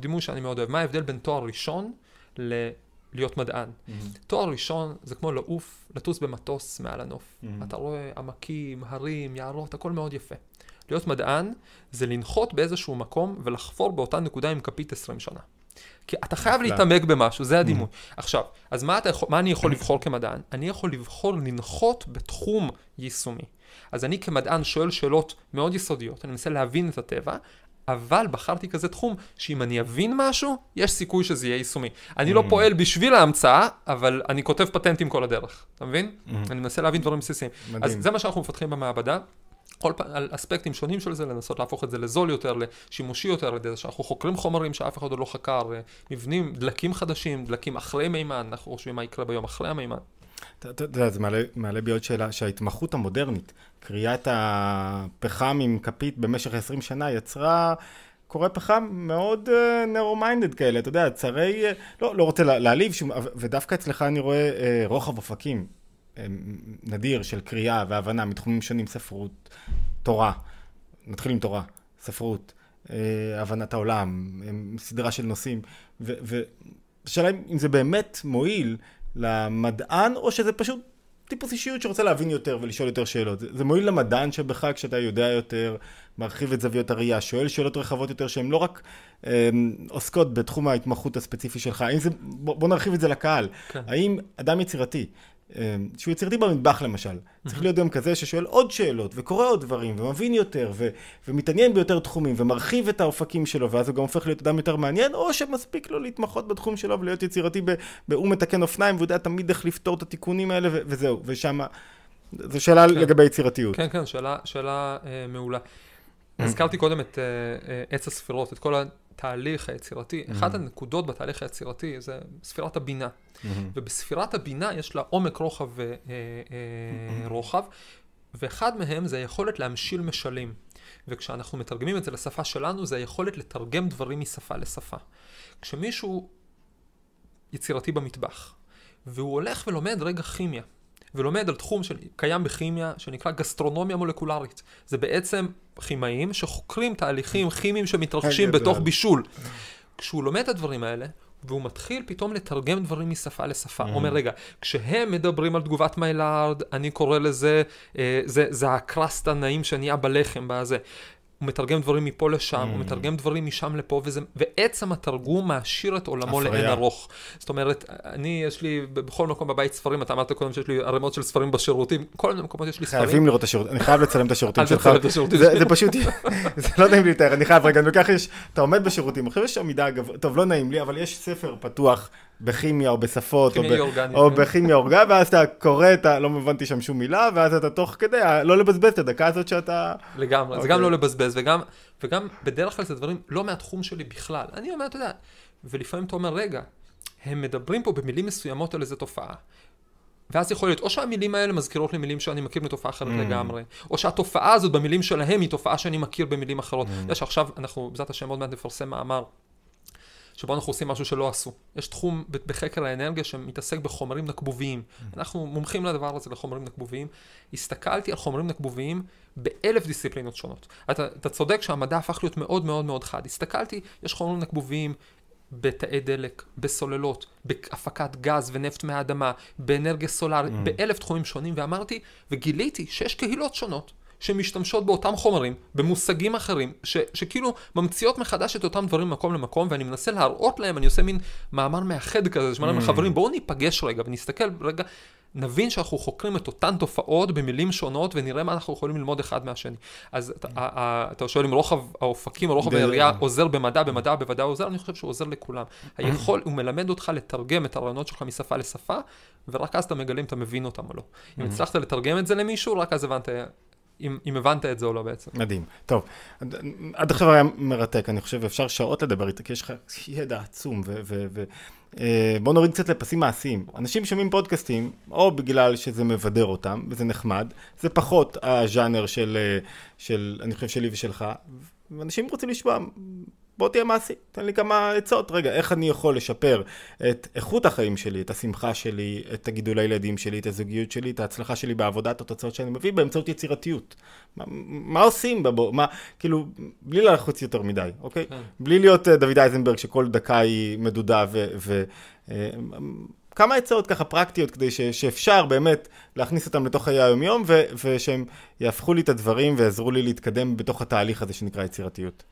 דימוי שאני מאוד אוהב. מה ההבדל בין תואר ראשון ל... להיות מדען? תואר ראשון זה כמו לעוף, לטוס במטוס מעל הנוף. Mhm. אתה רואה עמקים, הרים, יערות, הכל מאוד יפה. להיות מדען זה לנחות באיזשהו מקום ולחפור באותה נקודה עם כפית 20 שנה. כי אתה חייב. להתעמק במשהו, זה הדימוי. עכשיו, אז מה, אתה יכול, מה אני יכול לבחור כמדען? אני יכול לבחור לנחות בתחום יישומי. אז אני כמדען שואל שאלות מאוד יסודיות, אני מנסה להבין את הטבע, אבל בחרתי כזה תחום שאם אני אבין משהו, יש סיכוי שזה יהיה יישומי. אני לא Mm. פועל בשביל ההמצאה, אבל אני כותב פטנטים כל הדרך, אתה מבין? אני מנסה להבין דברים בסיסיים. אז מדהים. זה מה שאנחנו מפתחים במעבדה. כל פעם על אספקטים שונים של זה, לנסות להפוך את זה לזול יותר, לשימושי יותר, על ידי זה שאנחנו חוקרים חומרים שאף אחד עוד לא חקר, אה, מבנים, דלקים חדשים, דלקים אחרי מימן, אנחנו חושבים מה יקרה ביום אחרי המימן. אתה יודע, זה מעלה, בי עוד שאלה, שההתמחות המודרנית, קריאת הפחם עם כפית במשך 20 שנה, יצרה קורא פחם מאוד נרו-מיינדד uh, כאלה, אתה יודע, צרי, uh, לא, לא רוצה להעליב, ודווקא אצלך אני רואה uh, רוחב אופקים נדיר של קריאה והבנה מתחומים שונים, ספרות, תורה, נתחיל עם תורה, ספרות, uh, הבנת העולם, סדרה של נושאים, והשאלה אם זה באמת מועיל למדען, או שזה פשוט טיפוס אישיות שרוצה להבין יותר ולשאול יותר שאלות. זה, זה מועיל למדען שבך כשאתה יודע יותר, מרחיב את זוויות הראייה, שואל שאלות רחבות יותר שהן לא רק אה, עוסקות בתחום ההתמחות הספציפי שלך. האם זה, בוא, בוא נרחיב את זה לקהל. כן. האם אדם יצירתי אמ, שהוא יצירתי במטבח למשל, צריך להיות גם כזה ששואל עוד שאלות וקורא עוד דברים ומבין יותר ו- ומתעניין ביותר תחומים ומרחיב את האופקים שלו ואז הוא גם הופך להיות אדם יותר מעניין או שמספיק לו להתמחות בתחום שלו ולהיות יצירתי הוא מתקן אופניים והוא יודע תמיד איך לפתור את התיקונים האלה ו- וזהו ושם זו שאלה כן. לגבי יצירתיות. כן כן שאלה, שאלה אה, מעולה. הזכרתי קודם את אה, אה, עץ הספירות את כל התהליך היצירתי, mm-hmm. אחת הנקודות בתהליך היצירתי זה ספירת הבינה. Mm-hmm. ובספירת הבינה יש לה עומק, רוחב ורוחב, אה, mm-hmm. ואחד מהם זה היכולת להמשיל משלים. וכשאנחנו מתרגמים את זה לשפה שלנו, זה היכולת לתרגם דברים משפה לשפה. כשמישהו יצירתי במטבח, והוא הולך ולומד רגע כימיה, ולומד על תחום שקיים בכימיה, שנקרא גסטרונומיה מולקולרית. זה בעצם כימאים שחוקרים תהליכים כימיים שמתרחשים בתוך בישול. כשהוא לומד את הדברים האלה, והוא מתחיל פתאום לתרגם דברים משפה לשפה. הוא אומר, רגע, כשהם מדברים על תגובת מיילארד, אני קורא לזה, אה, זה, זה הקרסט הנעים שנהיה בלחם, בזה. הוא מתרגם דברים מפה לשם, mm. הוא מתרגם דברים משם לפה, וזה, ועצם התרגום מעשיר את עולמו לאין ארוך. זאת אומרת, אני, יש לי בכל מקום בבית ספרים, אתה אמרת קודם שיש לי ערימות של ספרים בשירותים, כל מיני מקומות יש לי ספרים. חייבים לראות את השירותים, אני חייב לצלם את השירותים שלך. זה, זה פשוט, זה לא נעים לי לתאר, אני חייב רגע, וככה יש, אתה עומד בשירותים, עכשיו יש שם מידה גבוה, טוב, לא נעים לי, אבל יש ספר פתוח בכימיה או בשפות, או, ב, או כן. בכימיה אורגנית, ואז אתה קורא, אתה לא הבנתי שם שום מילה, ואז אתה תוך כדי, לא לבזבז את הדקה הזאת שאתה... לגמרי, okay. זה גם אוקיי. לא לבזבז, וגם, וגם בדרך כלל זה דברים לא מהתחום שלי בכלל. אני אומר, אתה יודע, ולפעמים אתה אומר, רגע, הם מדברים פה במילים מסוימות על איזה תופעה. ואז יכול להיות, או שהמילים האלה מזכירות לי מילים שאני מכיר מתופעה אחרת mm. לגמרי, או שהתופעה הזאת במילים שלהם היא תופעה שאני מכיר במילים אחרות. Mm. אתה יודע שעכשיו אנחנו, בעזרת השם עוד מעט נפרסם מאמר שבו אנחנו עושים משהו שלא עשו. יש תחום בחקר האנרגיה שמתעסק בחומרים נקבוביים. Mm. אנחנו מומחים לדבר הזה, לחומרים נקבוביים. הסתכלתי על חומרים נקבוביים באלף דיסציפלינות שונות. אתה, אתה צודק שהמדע הפך להיות מאוד מאוד מאוד חד. הסתכלתי, יש חומרים נקבוביים בתאי דלק, בסוללות, בהפקת גז ונפט מהאדמה, באנרגיה סולארית, mm. באלף תחומים שונים, ואמרתי, וגיליתי שיש קהילות שונות שמשתמשות באותם חומרים, במושגים אחרים, ש, שכאילו ממציאות מחדש את אותם דברים ממקום למקום, ואני מנסה להראות להם, אני עושה מין מאמר מאחד כזה, שמונה mm. חברים, בואו ניפגש רגע ונסתכל רגע, נבין שאנחנו חוקרים את אותן תופעות במילים שונות, ונראה מה אנחנו יכולים ללמוד אחד מהשני. אז אתה, אתה שואל אם רוחב האופקים, רוחב היריעה עוזר במדע, במדע בוודאי עוזר, אני חושב שהוא עוזר לכולם. היכול, הוא מלמד אותך לתרגם את הרעיונות שלך משפה לשפה, ורק אז אתה מגלה אם אתה מבין אותם או לא. אם הצלחת לתרגם את זה למישהו, רק אז הבנת אם, אם הבנת את זה או לא בעצם. מדהים. טוב, עד עכשיו היה מרתק, אני חושב, אפשר שעות לדבר איתה, כי יש לך ידע עצום, ובוא אה, נוריד קצת לפסים מעשיים. אנשים שומעים פודקאסטים, או בגלל שזה מבדר אותם, וזה נחמד, זה פחות הז'אנר של, אה, של, אני חושב, שלי ושלך, ואנשים רוצים לשמוע בוא תהיה מעשי, תן לי כמה עצות. רגע, איך אני יכול לשפר את איכות החיים שלי, את השמחה שלי, את הגידול הילדים שלי, את הזוגיות שלי, את ההצלחה שלי בעבודה, את התוצאות שאני מביא באמצעות יצירתיות. מה, מה עושים בבוא, מה, כאילו, בלי לחוץ יותר מדי, אוקיי? כן. בלי להיות uh, דוד אייזנברג שכל דקה היא מדודה ו... ו uh, כמה עצות ככה פרקטיות כדי ש, שאפשר באמת להכניס אותם לתוך חיי היומיום ו, ושהם יהפכו לי את הדברים ויעזרו לי להתקדם בתוך התהליך הזה שנקרא יצירתיות.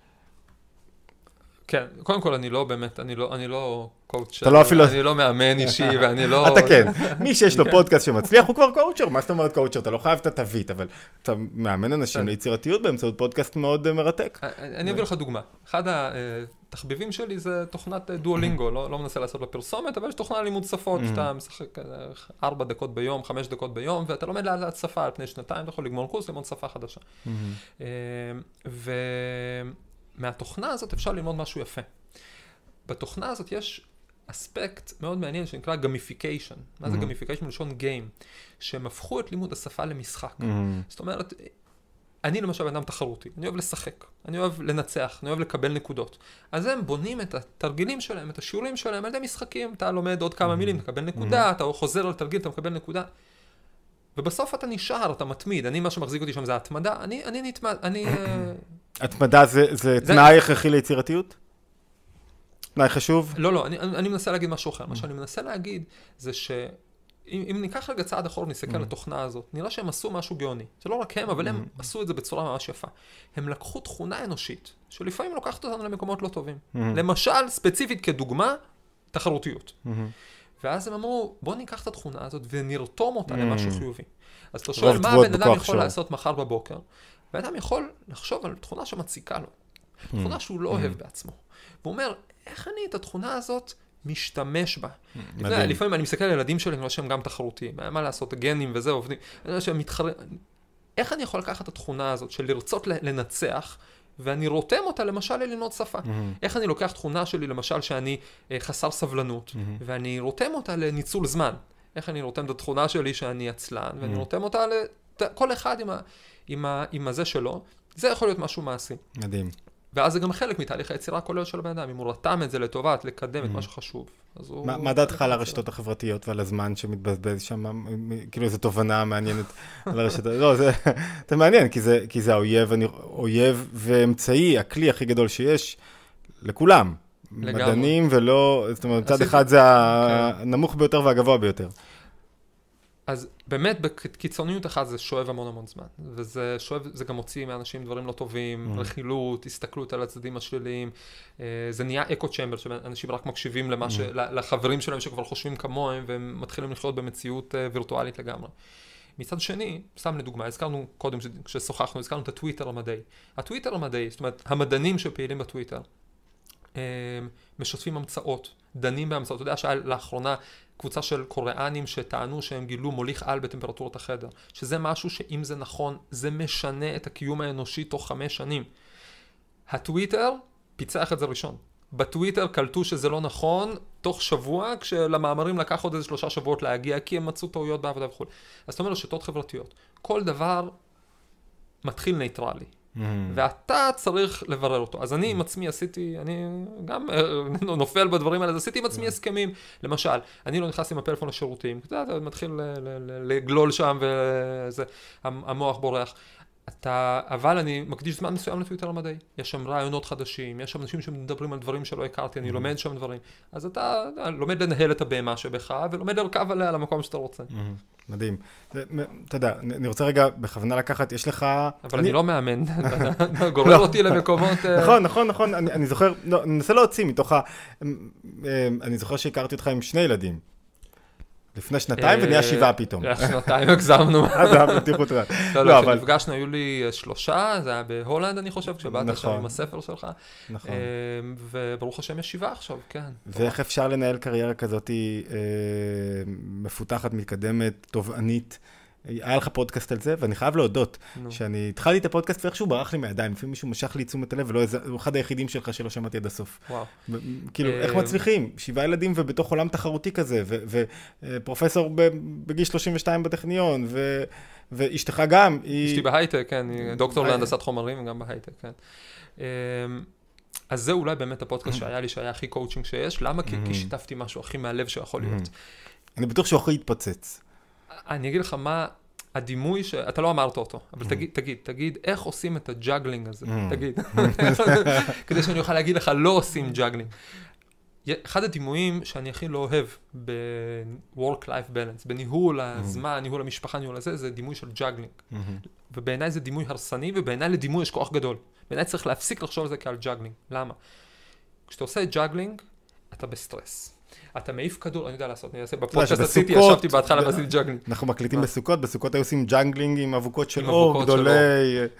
כן, קודם כל אני לא באמת, אני לא, אני לא coacher, אתה לא אפילו... אני לא מאמן אישי ואני לא... אתה כן, מי שיש לו פודקאסט שמצליח הוא כבר coacher, מה זאת אומרת coacher? אתה לא חייב את התווית, אבל אתה מאמן אנשים כן. ליצירתיות באמצעות פודקאסט מאוד אה, מרתק. אה, אה, אני אביא לך דוגמה. אחד התחביבים שלי זה תוכנת דואלינגו, לא, לא מנסה לעשות לה פרסומת, אבל יש תוכנה לימוד שפות, שאתה משחק ארבע דקות ביום, חמש דקות ביום, ואתה לומד לאט לאט שפה על פני שנתיים, אתה יכול לגמור קורס, ללמוד שפה חדשה. ומהתוכנה הזאת אפשר ללמוד משהו יפה. בתוכנה הזאת יש אספקט מאוד מעניין שנקרא gamification. מה זה. gamification מלשון game? שהם הפכו את לימוד השפה למשחק. מהמם. זאת אומרת, אני למשל בן אדם תחרותי, אני אוהב לשחק, אני אוהב לנצח, אני אוהב לקבל נקודות. אז הם בונים את התרגילים שלהם, את השיעורים שלהם על ידי משחקים. אתה לומד עוד כמה מילים, תקבל נקודה, אתה חוזר על תרגיל, אתה מקבל נקודה. ובסוף אתה נשאר, אתה מתמיד. אני, מה שמחזיק אותי שם זה ההתמדה. אני, אני נתמד, אני... אה, התמדה זה, זה זה- תנאי הכרחי ליצירתיות? תנאי חשוב? לא, לא, אני, אני מנסה להגיד משהו אחר. מה שאני מנסה להגיד זה שאם אם ניקח רגע צעד אחורה ונסתכל על התוכנה הזאת, נראה שהם עשו משהו גאוני. זה לא רק הם, אבל הם עשו את זה בצורה ממש יפה. הם לקחו תכונה אנושית, שלפעמים לוקחת אותנו למקומות לא טובים. למשל, ספציפית כדוגמה, תחרותיות. ואז הם אמרו, בוא ניקח את התכונה הזאת ונרתום אותה למשהו חיובי. אז אתה שואל, מה הבן אדם יכול שור. לעשות מחר בבוקר? בן אדם יכול לחשוב על תכונה שמציקה לו. תכונה שהוא לא אוהב בעצמו. והוא אומר, איך אני את התכונה הזאת משתמש בה? אתה יודע. לפעמים אני מסתכל על ילדים שלי, אני רואה שהם גם תחרותיים. מה לעשות, גנים וזה עובדים. אני רואה שהם מתחרים. איך אני יכול לקחת את התכונה הזאת של לרצות לנצח, ואני רותם אותה למשל ללמוד שפה? איך אני לוקח תכונה שלי, למשל, שאני אה, חסר סבלנות, ואני רותם אותה לניצול זמן? איך אני רותם את התכונה שלי שאני עצלן, ואני רותם אותה ל... ת- כל אחד עם, ה... עם, ה... עם הזה שלו, זה יכול להיות משהו מעשי. מדהים. ואז זה גם חלק מתהליך היצירה הכולל של הבן אדם. אם הוא רתם את זה לטובת לקדם את מה שחשוב. מה- דעתך על הרשתות החברתיות ועל הזמן שמתבזבז שם? כאילו איזו תובנה מעניינת על הרשתות. לא, זה מעניין, כי זה- האויב, ואמצעי, הכלי הכי גדול שיש לכולם. לגמרי. מדענים ולא, זאת אומרת, מצד אחד זה הנמוך ביותר והגבוה ביותר. אז באמת בקיצוניות אחת זה שואב המון המון זמן, וזה שואב, זה גם מוציא מאנשים דברים לא טובים, Mm. רכילות, הסתכלות על הצדדים השליליים, אה, זה נהיה אקו צ'מבר, שאנשים רק מקשיבים למה ש... Mm. ל- לחברים שלהם שכבר חושבים כמוהם, והם מתחילים לחיות במציאות אה, וירטואלית לגמרי. מצד שני, סתם לדוגמה, הזכרנו קודם, ש- כששוחחנו, הזכרנו את הטוויטר המדעי. הטוויטר המדעי, זאת אומרת, המדענים שפעילים בטוויטר, אה, משתפים המצאות, דנים בהמצאות. אתה יודע שהיה לאחרונה קבוצה של קוריאנים שטענו שהם גילו מוליך על בטמפרטורת החדר, שזה משהו שאם זה נכון, זה משנה את הקיום האנושי תוך חמש שנים. הטוויטר פיצח את זה ראשון. בטוויטר קלטו שזה לא נכון תוך שבוע, כשלמאמרים לקח עוד איזה שלושה שבועות להגיע, כי הם מצאו טעויות בעבודה וכו'. אז אתה אומר רשתות חברתיות. כל דבר מתחיל נייטרלי. ואתה צריך לברר אותו. אז אני עם עצמי עשיתי, אני גם אה, נופל בדברים האלה, אז עשיתי עם עצמי הסכמים. למשל, אני לא נכנס עם הפלאפון לשירותים, אתה יודע, מתחיל ל- לגלול שם וזה, המ- המוח בורח. אתה, אבל אני מקדיש זמן מסוים לטוויטר המדעי. יש שם רעיונות חדשים, יש שם אנשים שמדברים על דברים שלא הכרתי, אני לומד שם דברים. אז אתה אתה לומד לנהל את הבהמה שבך, ולומד לרכב עליה למקום שאתה רוצה. מדהים. זה- מ- אתה יודע, אני רוצה רגע בכוונה לקחת, יש לך... אבל אני לא מאמן, גורר אותי למקומות... אה, נכון, נכון, נכון, אני, זוכר, לא, אני מנסה להוציא מתוך ה... אמ, אני זוכר שהכרתי אותך עם שני ילדים. לפני שנתיים אה, ונהיה שבעה פתאום. שנתיים הגזמנו. אז זה היה בטיחות רע. לא, לא, לא, אבל- כשנפגשנו היו לי אה, שלושה, זה היה בהולנד אני חושב, כשבאת שם נכון. עם הספר שלך. נכון. אה, וברוך השם יש שבעה עכשיו, כן. ואיך אפשר לנהל קריירה כזאת אה, מפותחת, מתקדמת, תובענית? היה לך פודקאסט על זה, ואני חייב להודות, נו. שאני התחלתי את הפודקאסט ואיכשהו ברח לי מהידיים, לפעמים מישהו משך לי תשומת הלב, ולא איזה, הוא אחד היחידים שלך שלא שמעתי עד הסוף. וואו. ו- כאילו, איך אה, מצליחים? שבעה ילדים ובתוך עולם תחרותי כזה, ופרופסור בגיל 32 בטכניון, ו- ואשתך גם, היא... אשתי בהייטק, כן, היא דוקטור אה. להנדסת חומרים, גם בהייטק, כן. אה, אז זה אולי באמת הפודקאסט שהיה לי, שהיה הכי קואוצ'ינג שיש. למה? כי שיתפתי משהו הכי מהלב שיכול להיות. אני בטוח שהוא יכול להתפוצץ. אני אגיד לך מה הדימוי ש... אתה לא אמרת אותו, אבל Mm. תגיד, תגיד, תגיד, איך עושים את ה juggling הזה? Mm. תגיד. כדי שאני אוכל להגיד לך, לא עושים juggling. אחד הדימויים שאני הכי לא אוהב ב-work-life balance, בניהול הזמן, ניהול המשפחה, ניהול הזה, זה דימוי של juggling. ובעיניי זה דימוי הרסני, ובעיניי לדימוי יש כוח גדול. בעיניי צריך להפסיק לחשוב על זה כעל juggling. למה? כשאתה עושה juggling, אתה בסטרס. אתה מעיף כדור, אני יודע לעשות, אני אעשה בפודקאסט עשיתי, ישבתי בהתחלה ועשיתי juggling. אנחנו מקליטים? בסוכות, בסוכות היו עושים juggling עם אבוקות של אור, גדולי...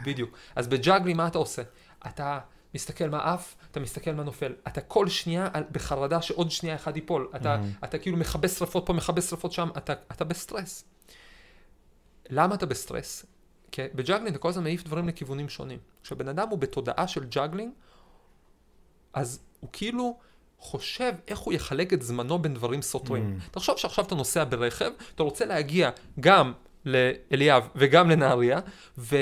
בדיוק. אז ב juggling מה אתה עושה? אתה מסתכל מה עף, אתה מסתכל מה נופל. אתה כל שנייה על- בחרדה שעוד שנייה אחד ייפול. אתה, אתה כאילו מכבה שרפות פה, מכבה שרפות שם, אתה, אתה בסטרס. למה אתה בסטרס? כי ב juggling אתה כל הזמן מעיף דברים לכיוונים שונים. כשבן אדם הוא בתודעה של juggling, אז הוא כאילו חושב איך הוא יחלק את זמנו בין דברים סותרים. Mm. תחשוב שעכשיו אתה נוסע ברכב, אתה רוצה להגיע גם לאילת וגם לנהריה, ו...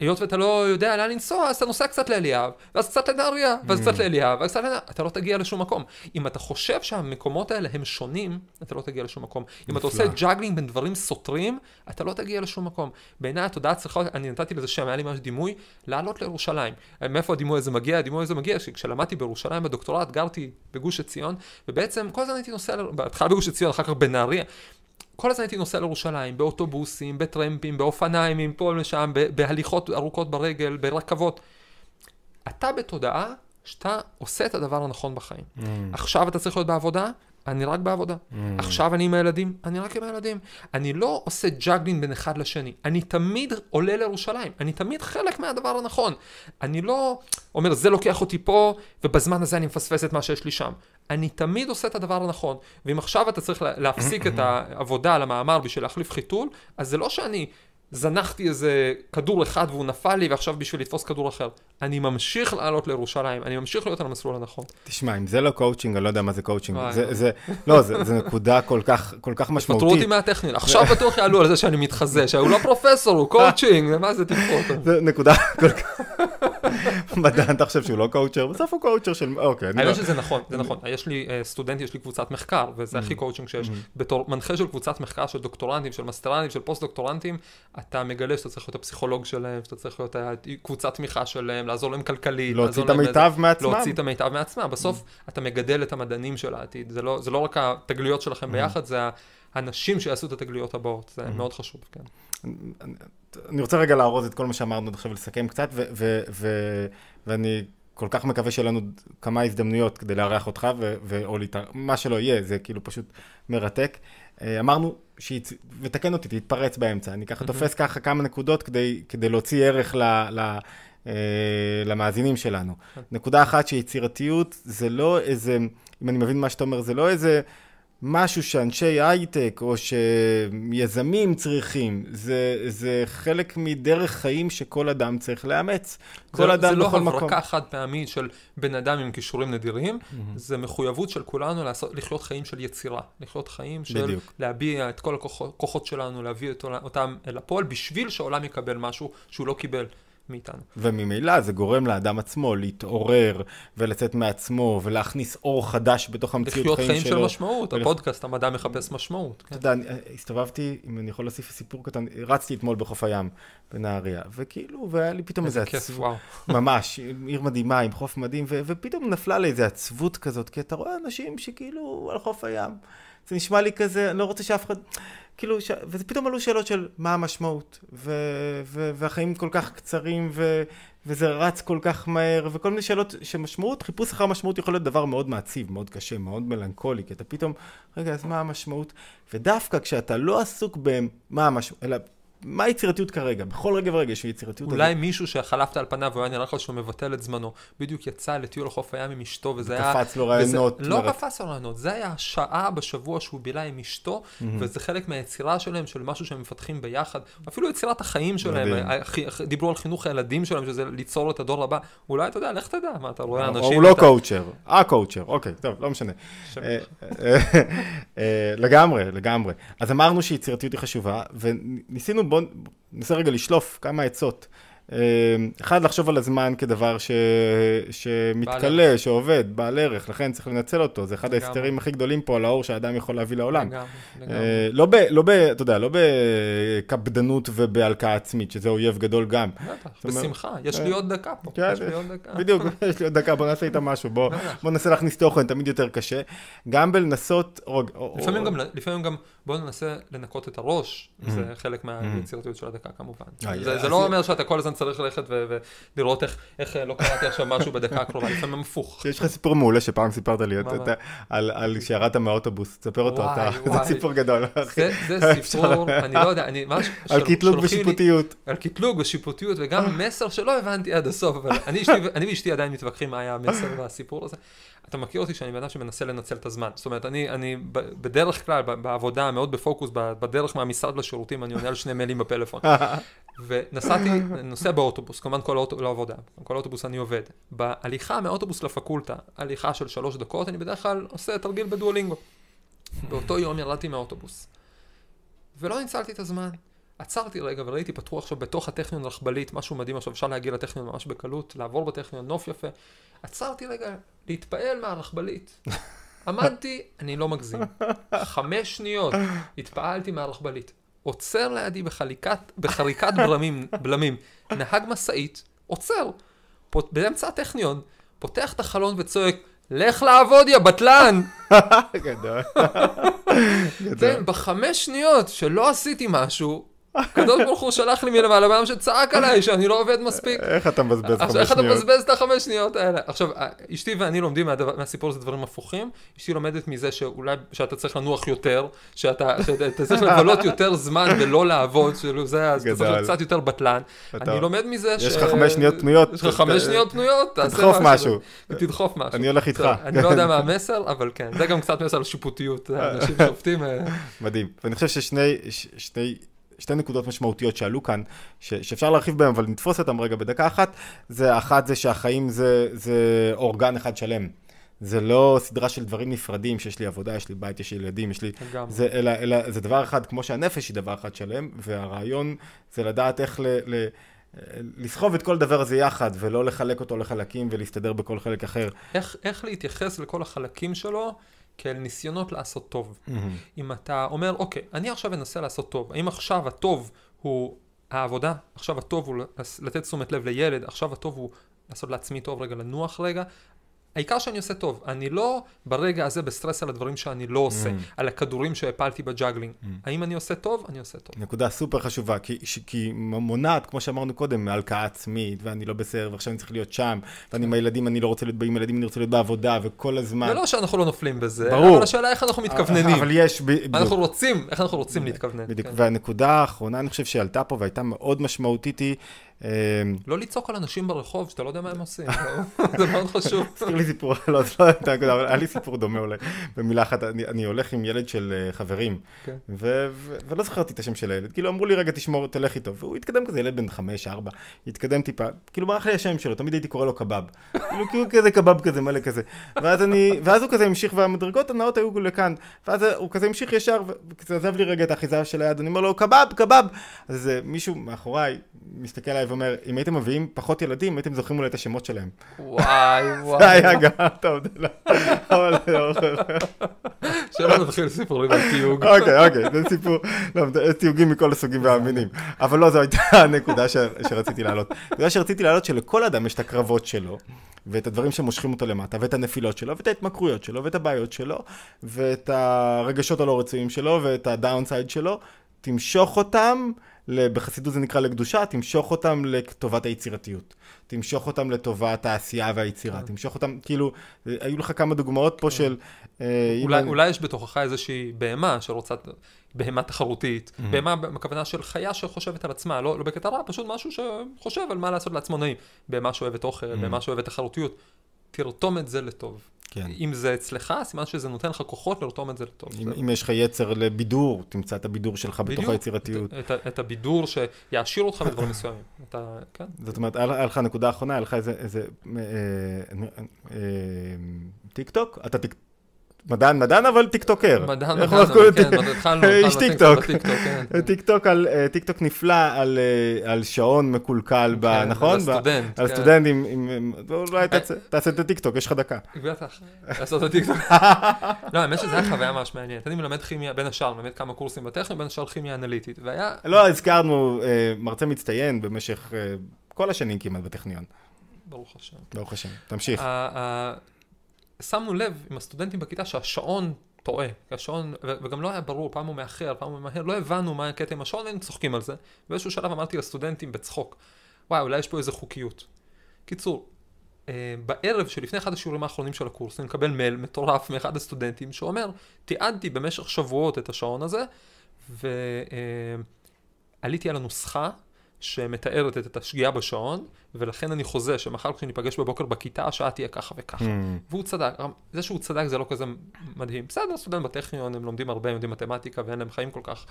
היות ואתה לא יודע לאן לנסוע, אז אתה נוסע קצת לאילת, ואז קצת לנהריה, ואז קצת mm. לאילת, ואז קצת לנהריה, אתה לא תגיע לשום מקום. אם אתה חושב שהמקומות האלה הם שונים, אתה לא תגיע לשום מקום. אם אתה עושה juggling בין דברים סותרים, אתה לא תגיע לשום מקום. בעיניי התודעה צריכה, אני נתתי לזה שם, היה לי ממש דימוי, לעלות לירושלים. מאיפה הדימוי הזה מגיע? הדימוי הזה מגיע שכשלמדתי בירושלים בדוקטורט, גרתי בגוש עציון, ובעצם כל הזמן הייתי נוסע, בהתחלה בגוש עציון, אחר כך בנהריה, כל הזמן הייתי נוסע לירושלים, באוטובוסים, בטרמפים, באופניים, מפה לשם, בהליכות ארוכות ברגל, ברכבות. אתה בתודעה שאתה עושה את הדבר הנכון בחיים. Mm. עכשיו אתה צריך להיות בעבודה, אני רק בעבודה. Mm. עכשיו אני עם הילדים, אני רק עם הילדים. אני לא עושה ג'אגלין בין אחד לשני. אני תמיד עולה לירושלים. אני תמיד חלק מהדבר הנכון. אני לא אומר, זה לוקח אותי פה, ובזמן הזה אני מפספס את מה שיש לי שם. אני תמיד עושה את הדבר הנכון. ואם עכשיו אתה צריך להפסיק את העבודה על המאמר בשביל להחליף חיתול, אז זה לא שאני זנחתי איזה כדור אחד והוא נפל לי ועכשיו בשביל לתפוס כדור אחר. אני ממשיך לעלות לירושלים, אני ממשיך להיות על המסלול הנכון. תשמע, אם זה לא קואוצ'ינג, אני לא יודע מה זה קואוצ'ינג. זה, זה, לא, זה, זה נקודה כל כך, כל כך משמעותית. פטרו אותי מהטכניון, עכשיו בטוח יעלו על זה שאני מתחזה, שהוא לא פרופסור, הוא קואוצ'ינג, מה זה תקחו אותו. זה נקודה כל כך... מדען, אתה חושב שהוא לא coacher? בסוף הוא coacher של... אוקיי. אני חושב שזה נכון, זה נכון. יש לי אה, סטודנט, יש לי קבוצת מחקר, וזה הכי קואוצ'ינג שיש. בתור מנחה של קבוצת מחקר של דוקטורנטים, של מסטרנטים, של פוסט-דוקטורנטים, אתה מגלה שאתה צריך להיות הפסיכולוג שלהם, שאתה צריך להיות קבוצת תמיכה שלהם, לעזור להם כלכלית. להוציא את המיטב מעצמם. להוציא את המיטב מעצמם. בסוף אתה מגדל את המדענים של העתיד. זה לא, לא רק התגליות שלכם ביחד, זה האנשים שיעשו את התגליות הבאות. זה מאוד חשוב, כן. אני רוצה רגע לארוז את כל מה שאמרנו עכשיו ולסכם קצת, ואני כל כך מקווה שיהיה לנו כמה הזדמנויות כדי לארח אותך, או מה שלא יהיה, זה כאילו פשוט מרתק. אה, אמרנו, ותקן אותי, תתפרץ באמצע, אני ככה תופס ככה כמה נקודות כדי, כדי להוציא ערך ל... ל Uh, למאזינים שלנו. נקודה אחת שיצירתיות זה לא איזה, אם אני מבין מה שאתה אומר, זה לא איזה משהו שאנשי הייטק או שיזמים צריכים, זה, זה חלק מדרך חיים שכל אדם צריך לאמץ. כל זה, אדם בכל מקום. זה לא הברקה חד פעמית של בן אדם עם כישורים נדירים, mm-hmm. זה מחויבות של כולנו לעשות, לחיות חיים של יצירה, לחיות חיים של בדיוק. להביע את כל הכוחות שלנו, להביא אותם אל הפועל, בשביל שהעולם יקבל משהו שהוא לא קיבל. מאיתנו. וממילא זה גורם לאדם עצמו להתעורר ולצאת מעצמו ולהכניס אור חדש בתוך המציאות חיים שלו. לחיות חיים של משמעות, ולכ... הפודקאסט, המדע מחפש משמעות. כן. אתה יודע, הסתובבתי, אם אני יכול להוסיף סיפור קטן, רצתי אתמול בחוף הים בנהריה, וכאילו, והיה לי פתאום איזה. איזה כיף, וואו. ממש, עיר מדהימה, עם חוף מדהים, ו- ופתאום נפלה לי איזה עצבות כזאת, כי אתה רואה אנשים שכאילו על חוף הים. זה נשמע לי כזה, אני לא רוצה שאף אחד... כאילו, ש... וזה פתאום עלו שאלות של מה המשמעות, ו... ו... והחיים כל כך קצרים, ו... וזה רץ כל כך מהר, וכל מיני שאלות שמשמעות, חיפוש אחר משמעות יכול להיות דבר מאוד מעציב, מאוד קשה, מאוד מלנכולי, כי אתה פתאום, רגע, אז מה המשמעות? ודווקא כשאתה לא עסוק במה המשמעות, אלא מה היצירתיות כרגע? בכל רגע ורגע יש יצירתיות. אולי הזה. מישהו שחלפת על פניו והוא היה נראה לך שהוא מבטל את זמנו, בדיוק יצא לטיול לחוף הים עם אשתו, וזה היה... קפץ לו רעיונות. וזה... לא קפץ לו רעיונות, זה היה שעה בשבוע שהוא בילה עם אשתו, mm-hmm. וזה חלק מהיצירה שלהם, של משהו שהם מפתחים ביחד. אפילו יצירת החיים שלהם, דיברו על חינוך הילדים שלהם, שזה ליצור את הדור הבא. אולי אתה יודע, לך תדע, מה אתה רואה אנשים... הוא לא קואוצ'ר, ה-קואוצ'ר, אוקיי, טוב, לא משנה. אה, אה, אה, לגמרי, לגמרי. אז אמרנו שיצירתיות היא חשובה, וניסינו, בואו... ננסה רגע לשלוף כמה עצות. אה, אחד, לחשוב על הזמן כדבר ש... שמתכלה, שעובד, בעל ערך, לכן צריך לנצל אותו. זה אחד ההסתרים הכי גדולים פה על האור שהאדם יכול להביא לעולם. לגמרי, אה, לגמרי. לא, ב, לא ב... אתה יודע, לא בקפדנות ובהלקאה עצמית, שזה אויב גדול גם. בשמחה. יש לי עוד דקה פה. כן, יש לי עוד דקה. בדיוק, יש לי עוד דקה, בוא נעשה איתה משהו. בוא ננסה להכניס תוכן, תמיד יותר קשה. גם בלנסות... לפעמים גם... בוא ננסה לנקות את הראש, mm-hmm. זה חלק מהיצירתיות של הדקה כמובן. אה, זה לא אומר שאתה כל הזמן צריך ללכת ולראות איך, איך לא קראתי עכשיו משהו בדקה הקרובה, לפעמים הפוך. יש לך סיפור מעולה שפעם סיפרת לי, על, על שירדת מהאוטובוס, תספר אותו, אתה, זה סיפור גדול. זה סיפור, אני לא יודע, אני ממש... על קטלוג ושיפוטיות. על קטלוג ושיפוטיות, וגם מסר שלא הבנתי עד הסוף, אבל אני ואשתי עדיין מתווכחים מה היה המסר והסיפור הזה. אתה מכיר אותי שאני בן אדם שמנסה לנצל את הזמן. זאת אומרת, אני, אני בדרך כלל, בעבודה, מאוד בפוקוס, בדרך מהמשרד לשירותים, אני עונה על שני מיילים בפלאפון. ונסעתי, נוסע באוטובוס, כמובן כל האוטובוס, לא עבודה, כל האוטובוס אני עובד. בהליכה מהאוטובוס לפקולטה, הליכה של שלוש דקות, אני בדרך כלל עושה תרגיל בדואלינגו. באותו יום ירדתי מהאוטובוס. ולא ניצלתי את הזמן. עצרתי רגע וראיתי, פתחו עכשיו בתוך הטכניון רכבלית, משהו מדהים עכשיו, אפשר להגיע לטכניון ממש בקלות, לעבור בטכניון, נוף יפה. עצרתי רגע להתפעל מהרכבלית. עמדתי, אני לא מגזים, חמש שניות התפעלתי מהרכבלית. עוצר לידי בחליקת, בחריקת בלמים, בלמים, נהג משאית, עוצר, פות, באמצע הטכניון, פותח את החלון וצועק, לך לעבוד, יא בטלן! גדול. כן, בחמש שניות שלא עשיתי משהו, הקדוש ברוך הוא שלח לי מלמעלה בן אדם שצעק עליי שאני לא עובד מספיק. איך אתה מבזבז חמש איך אתה שניות? מבזבז את החמש שניות האלה? עכשיו, אשתי ואני לומדים מהדבר- מהסיפור הזה דברים הפוכים. אשתי לומדת מזה שאולי, שאתה צריך לנוח יותר, שאתה שאתה צריך לבלות יותר זמן ולא לעבוד, זה, אז אתה צריך גדול. להיות קצת יותר בטלן. אני לומד מזה ש... יש לך חמש שניות פנויות, יש לך חמש שניות פנויות, תדחוף משהו. תדחוף משהו. אני הולך איתך. אני לא יודע מה המסר, אבל כן, זה גם קצת מסר על שיפוטיות. אנשים שופטים... אה, מדהים. ואני חושב ששני שתי נקודות משמעותיות שעלו כאן, ש, שאפשר להרחיב בהם, אבל נתפוס אותם רגע בדקה אחת, זה אחת זה שהחיים זה, זה אורגן אחד שלם. זה לא סדרה של דברים נפרדים, שיש לי עבודה, יש לי בית, יש לי ילדים, יש לי... זה, אלא, אלא זה דבר אחד, כמו שהנפש היא דבר אחד שלם, והרעיון זה לדעת איך ל... ל לסחוב את כל הדבר הזה יחד, ולא לחלק אותו לחלקים ולהסתדר בכל חלק אחר. איך, איך להתייחס לכל החלקים שלו כאל ניסיונות לעשות טוב. אם אתה אומר, אוקיי, אני עכשיו אנסה לעשות טוב, האם עכשיו הטוב הוא העבודה, עכשיו הטוב הוא לתת תשומת לב לילד, עכשיו הטוב הוא לעשות לעצמי טוב רגע, לנוח רגע. העיקר שאני עושה טוב, אני לא ברגע הזה בסטרס על הדברים שאני לא עושה, Mm. על הכדורים שהפלתי ב juggling. האם אני עושה טוב? אני עושה טוב. נקודה סופר חשובה, כי, ש- כי מונעת, כמו שאמרנו קודם, מהלקאה עצמית, ואני לא בסדר, ועכשיו אני צריך להיות שם, ואני עם הילדים, אני לא רוצה להיות עם ילדים, אני רוצה להיות בעבודה, וכל הזמן. זה לא שאנחנו לא נופלים בזה, ברור. אבל השאלה איך אנחנו מתכווננים. אבל יש... ב- אנחנו רוצים, איך אנחנו רוצים להתכוונן. בדיוק, כן. והנקודה האחרונה, אני חושב שעלתה פה והייתה מאוד משמעותית היא, לא לצעוק על אנשים ברחוב שאתה לא יודע מה הם עושים, לא? זה מאוד חשוב. הזכיר לי סיפור, לא, זה לא הייתה נקודה, אבל היה לי סיפור דומה אולי, במילה אחת, אני, הולך עם ילד של אה, חברים, כן. ולא זכרתי את השם של הילד, כאילו אמרו לי רגע תשמור, תלך איתו, והוא התקדם כזה, ילד בן חמש, ארבע, התקדם טיפה, כאילו ברח לי השם שלו, תמיד הייתי קורא לו קבב, כאילו כאילו כזה קבב כזה מלא כזה, ואז הוא כזה המשיך, והמדרגות הנאות היו לכאן, ואז הוא כזה המשיך ישר, וכזה עזב לי רגע את האחיזה של היד, אני אומר לו קבב, קבב, אז אה, מישהו מאחוריי מסתכל עליי ואומר, אם הייתם מביאים פחות ילדים, הייתם זוכרים אולי את השמות שלהם. וואי וואי. זה היה גם, אתה יודע, לא. אבל שלא נתחיל סיפורים על תיוג. אוקיי, אוקיי, זה סיפור, לא, זה תיוגים מכל הסוגים והמינים. אבל לא, זו הייתה הנקודה שרציתי להעלות. הנקודה שרציתי להעלות שלכל אדם יש את הקרבות שלו, ואת הדברים שמושכים אותו למטה, ואת הנפילות שלו, ואת ההתמכרויות שלו, ואת הבעיות שלו, ואת הרגשות הלא רצויים שלו, ואת הדאונסייד שלו. תמשוך אותם, בחסידות זה נקרא לקדושה, תמשוך אותם לטובת היצירתיות. תמשוך אותם לטובת העשייה והיצירה. כן. תמשוך אותם, כאילו, היו לך כמה דוגמאות פה של... אה, אולי, אני- אולי יש בתוכך איזושהי בהמה שרוצה, בהמה תחרותית, Mm-hmm. בהמה בכוונה של חיה שחושבת על עצמה, לא, לא בקטע רע, פשוט משהו שחושב על מה לעשות לעצמו נעים. בהמה שאוהבת אוכל, Mm-hmm. בהמה שאוהבת תחרותיות. תרתום את זה לטוב. כן. אם זה אצלך, סימן שזה נותן לך כוחות לרתום את זה לטוב. אם, זה- אם יש לך יצר לבידור, תמצא את הבידור שלך בתוך בדיוק. היצירתיות. את, את, את הבידור שיעשיר אותך בדברים מסוימים. אתה, כן. זאת אומרת, היה היה לך נקודה אחרונה, היה לך איזה, איזה אה, אה, אה, טיק טוק? אתה טיק... מדען מדען, אבל טיקטוקר. מדען, מדען? כן, מד- התחלנו, איש התחלנו טיקטוק. כן. טיק טוק על, אה, טיק טוק נפלא על, אה, על שעון מקולקל, כן, נכון? על הסטודנט, על כן. סטודנט עם, עם, עם אולי תעשה תעשה את הטיק טוק, יש לך דקה. בטח, לעשות את הטיקטוק. לא, האמת שזו הייתה חוויה ממש מעניינת. אני מלמד כימיה, בין השאר, מלמד כמה קורסים בטכניון, בין השאר כימיה אנליטית. והיה, לא הזכרנו אה, מרצה מצטיין במשך אה, כל השנים כמעט בטכניון, ברוך השם. ברוך השם. תמשיך. שמנו לב עם הסטודנטים בכיתה שהשעון טועה. השעון, וגם לא היה ברור, פעם הוא מאחר, פעם הוא ממהר, לא הבנו מה הקטע עם השעון, היינו צוחקים על זה. באיזשהו שלב אמרתי לסטודנטים בצחוק, וואי, אולי יש פה איזה חוקיות. קיצור, אה, בערב שלפני אחד השיעורים האחרונים של הקורס, אני מקבל מייל מטורף מאחד הסטודנטים שאומר, תיעדתי במשך שבועות את השעון הזה, ועליתי על הנוסחה שמתארת את השגיאה בשעון, ולכן אני חוזה שמחר כשניפגש בבוקר בכיתה, השעה תהיה ככה וככה. Mm. והוא צדק, זה שהוא צדק זה לא כזה מדהים. בסדר, סטודנט בטכניון, הם לומדים הרבה, הם יודעים מתמטיקה ואין להם חיים כל כך,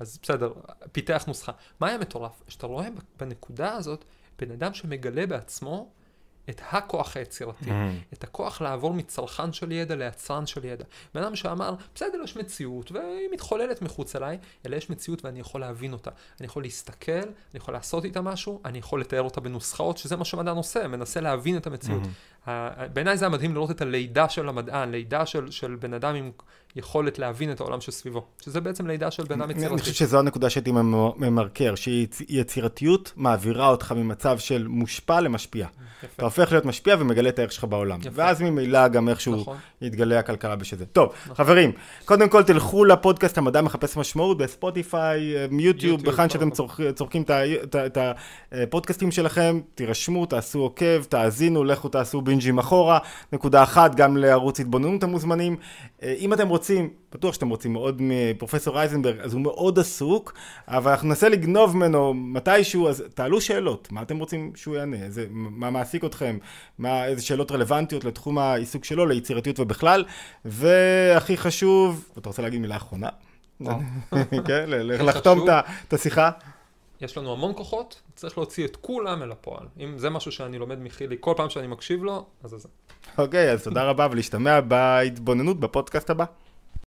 אז בסדר, פיתח נוסחה. מה היה מטורף? שאתה רואה בנקודה הזאת, בן אדם שמגלה בעצמו את הכוח היצירתי, Mm. את הכוח לעבור מצרכן של ידע ליצרן של ידע. בן אדם שאמר, בסדר, יש מציאות, והיא מתחוללת מחוץ אליי, אלא יש מציאות ואני יכול להבין אותה. אני יכול להסתכל, אני יכול לעשות איתה משהו, אני יכול לתאר אותה בנוסחאות, שזה מה שמדען עושה, מנסה להבין את המציאות. Mm-hmm. בעיניי זה היה מדהים לראות את הלידה של המדען, לידה של, של בן אדם עם יכולת להבין את העולם שסביבו. שזה בעצם לידה של בן אדם אני יצירתי. חושב שזו הנקודה שהייתי ממ- ממרקר, שיצירתיות מעבירה אותך ממצב של מושפע למשפיע. אתה יפה. הופך להיות משפיע ומגלה את הערך שלך בעולם. יפה. ואז ממילא גם איכשהו נכון. יתגלה הכלכלה בשזה. טוב, חברים, קודם כל תלכו לפודקאסט המדע מחפש משמעות בספוטיפיי, אה, יוטיוב, בכאן שאתם צורך- צורכים את הפודקאסטים שלכם, תירשמו, תעשו עוקב, תאזינו, לכו תעשו בינג'ים אחורה. נקודה אחת, גם לערוץ התבוננות המוזמנים. אה, אם אתם רוצים, בטוח שאתם רוצים מאוד מפרופסור אייזנברג, אז הוא מאוד עסוק, אבל אנחנו ננסה לגנוב ממנו מתישהו, אז תעלו שאלות, מה אתם רוצים שהוא יענה, איזה, מה מעסיק אתכם, מה, איזה שאלות רלוונטיות לתחום העיסוק שלו, ליצירתיות ובכלל, והכי חשוב, אתה רוצה להגיד מילה אחרונה? כן, לחתום את השיחה? יש לנו המון כוחות, צריך להוציא את כולם אל הפועל. אם זה משהו שאני לומד מחילי כל פעם שאני מקשיב לו, אז זה זה. אוקיי, אז תודה רבה ולהשתמע בהתבוננות בפודקאסט הבא.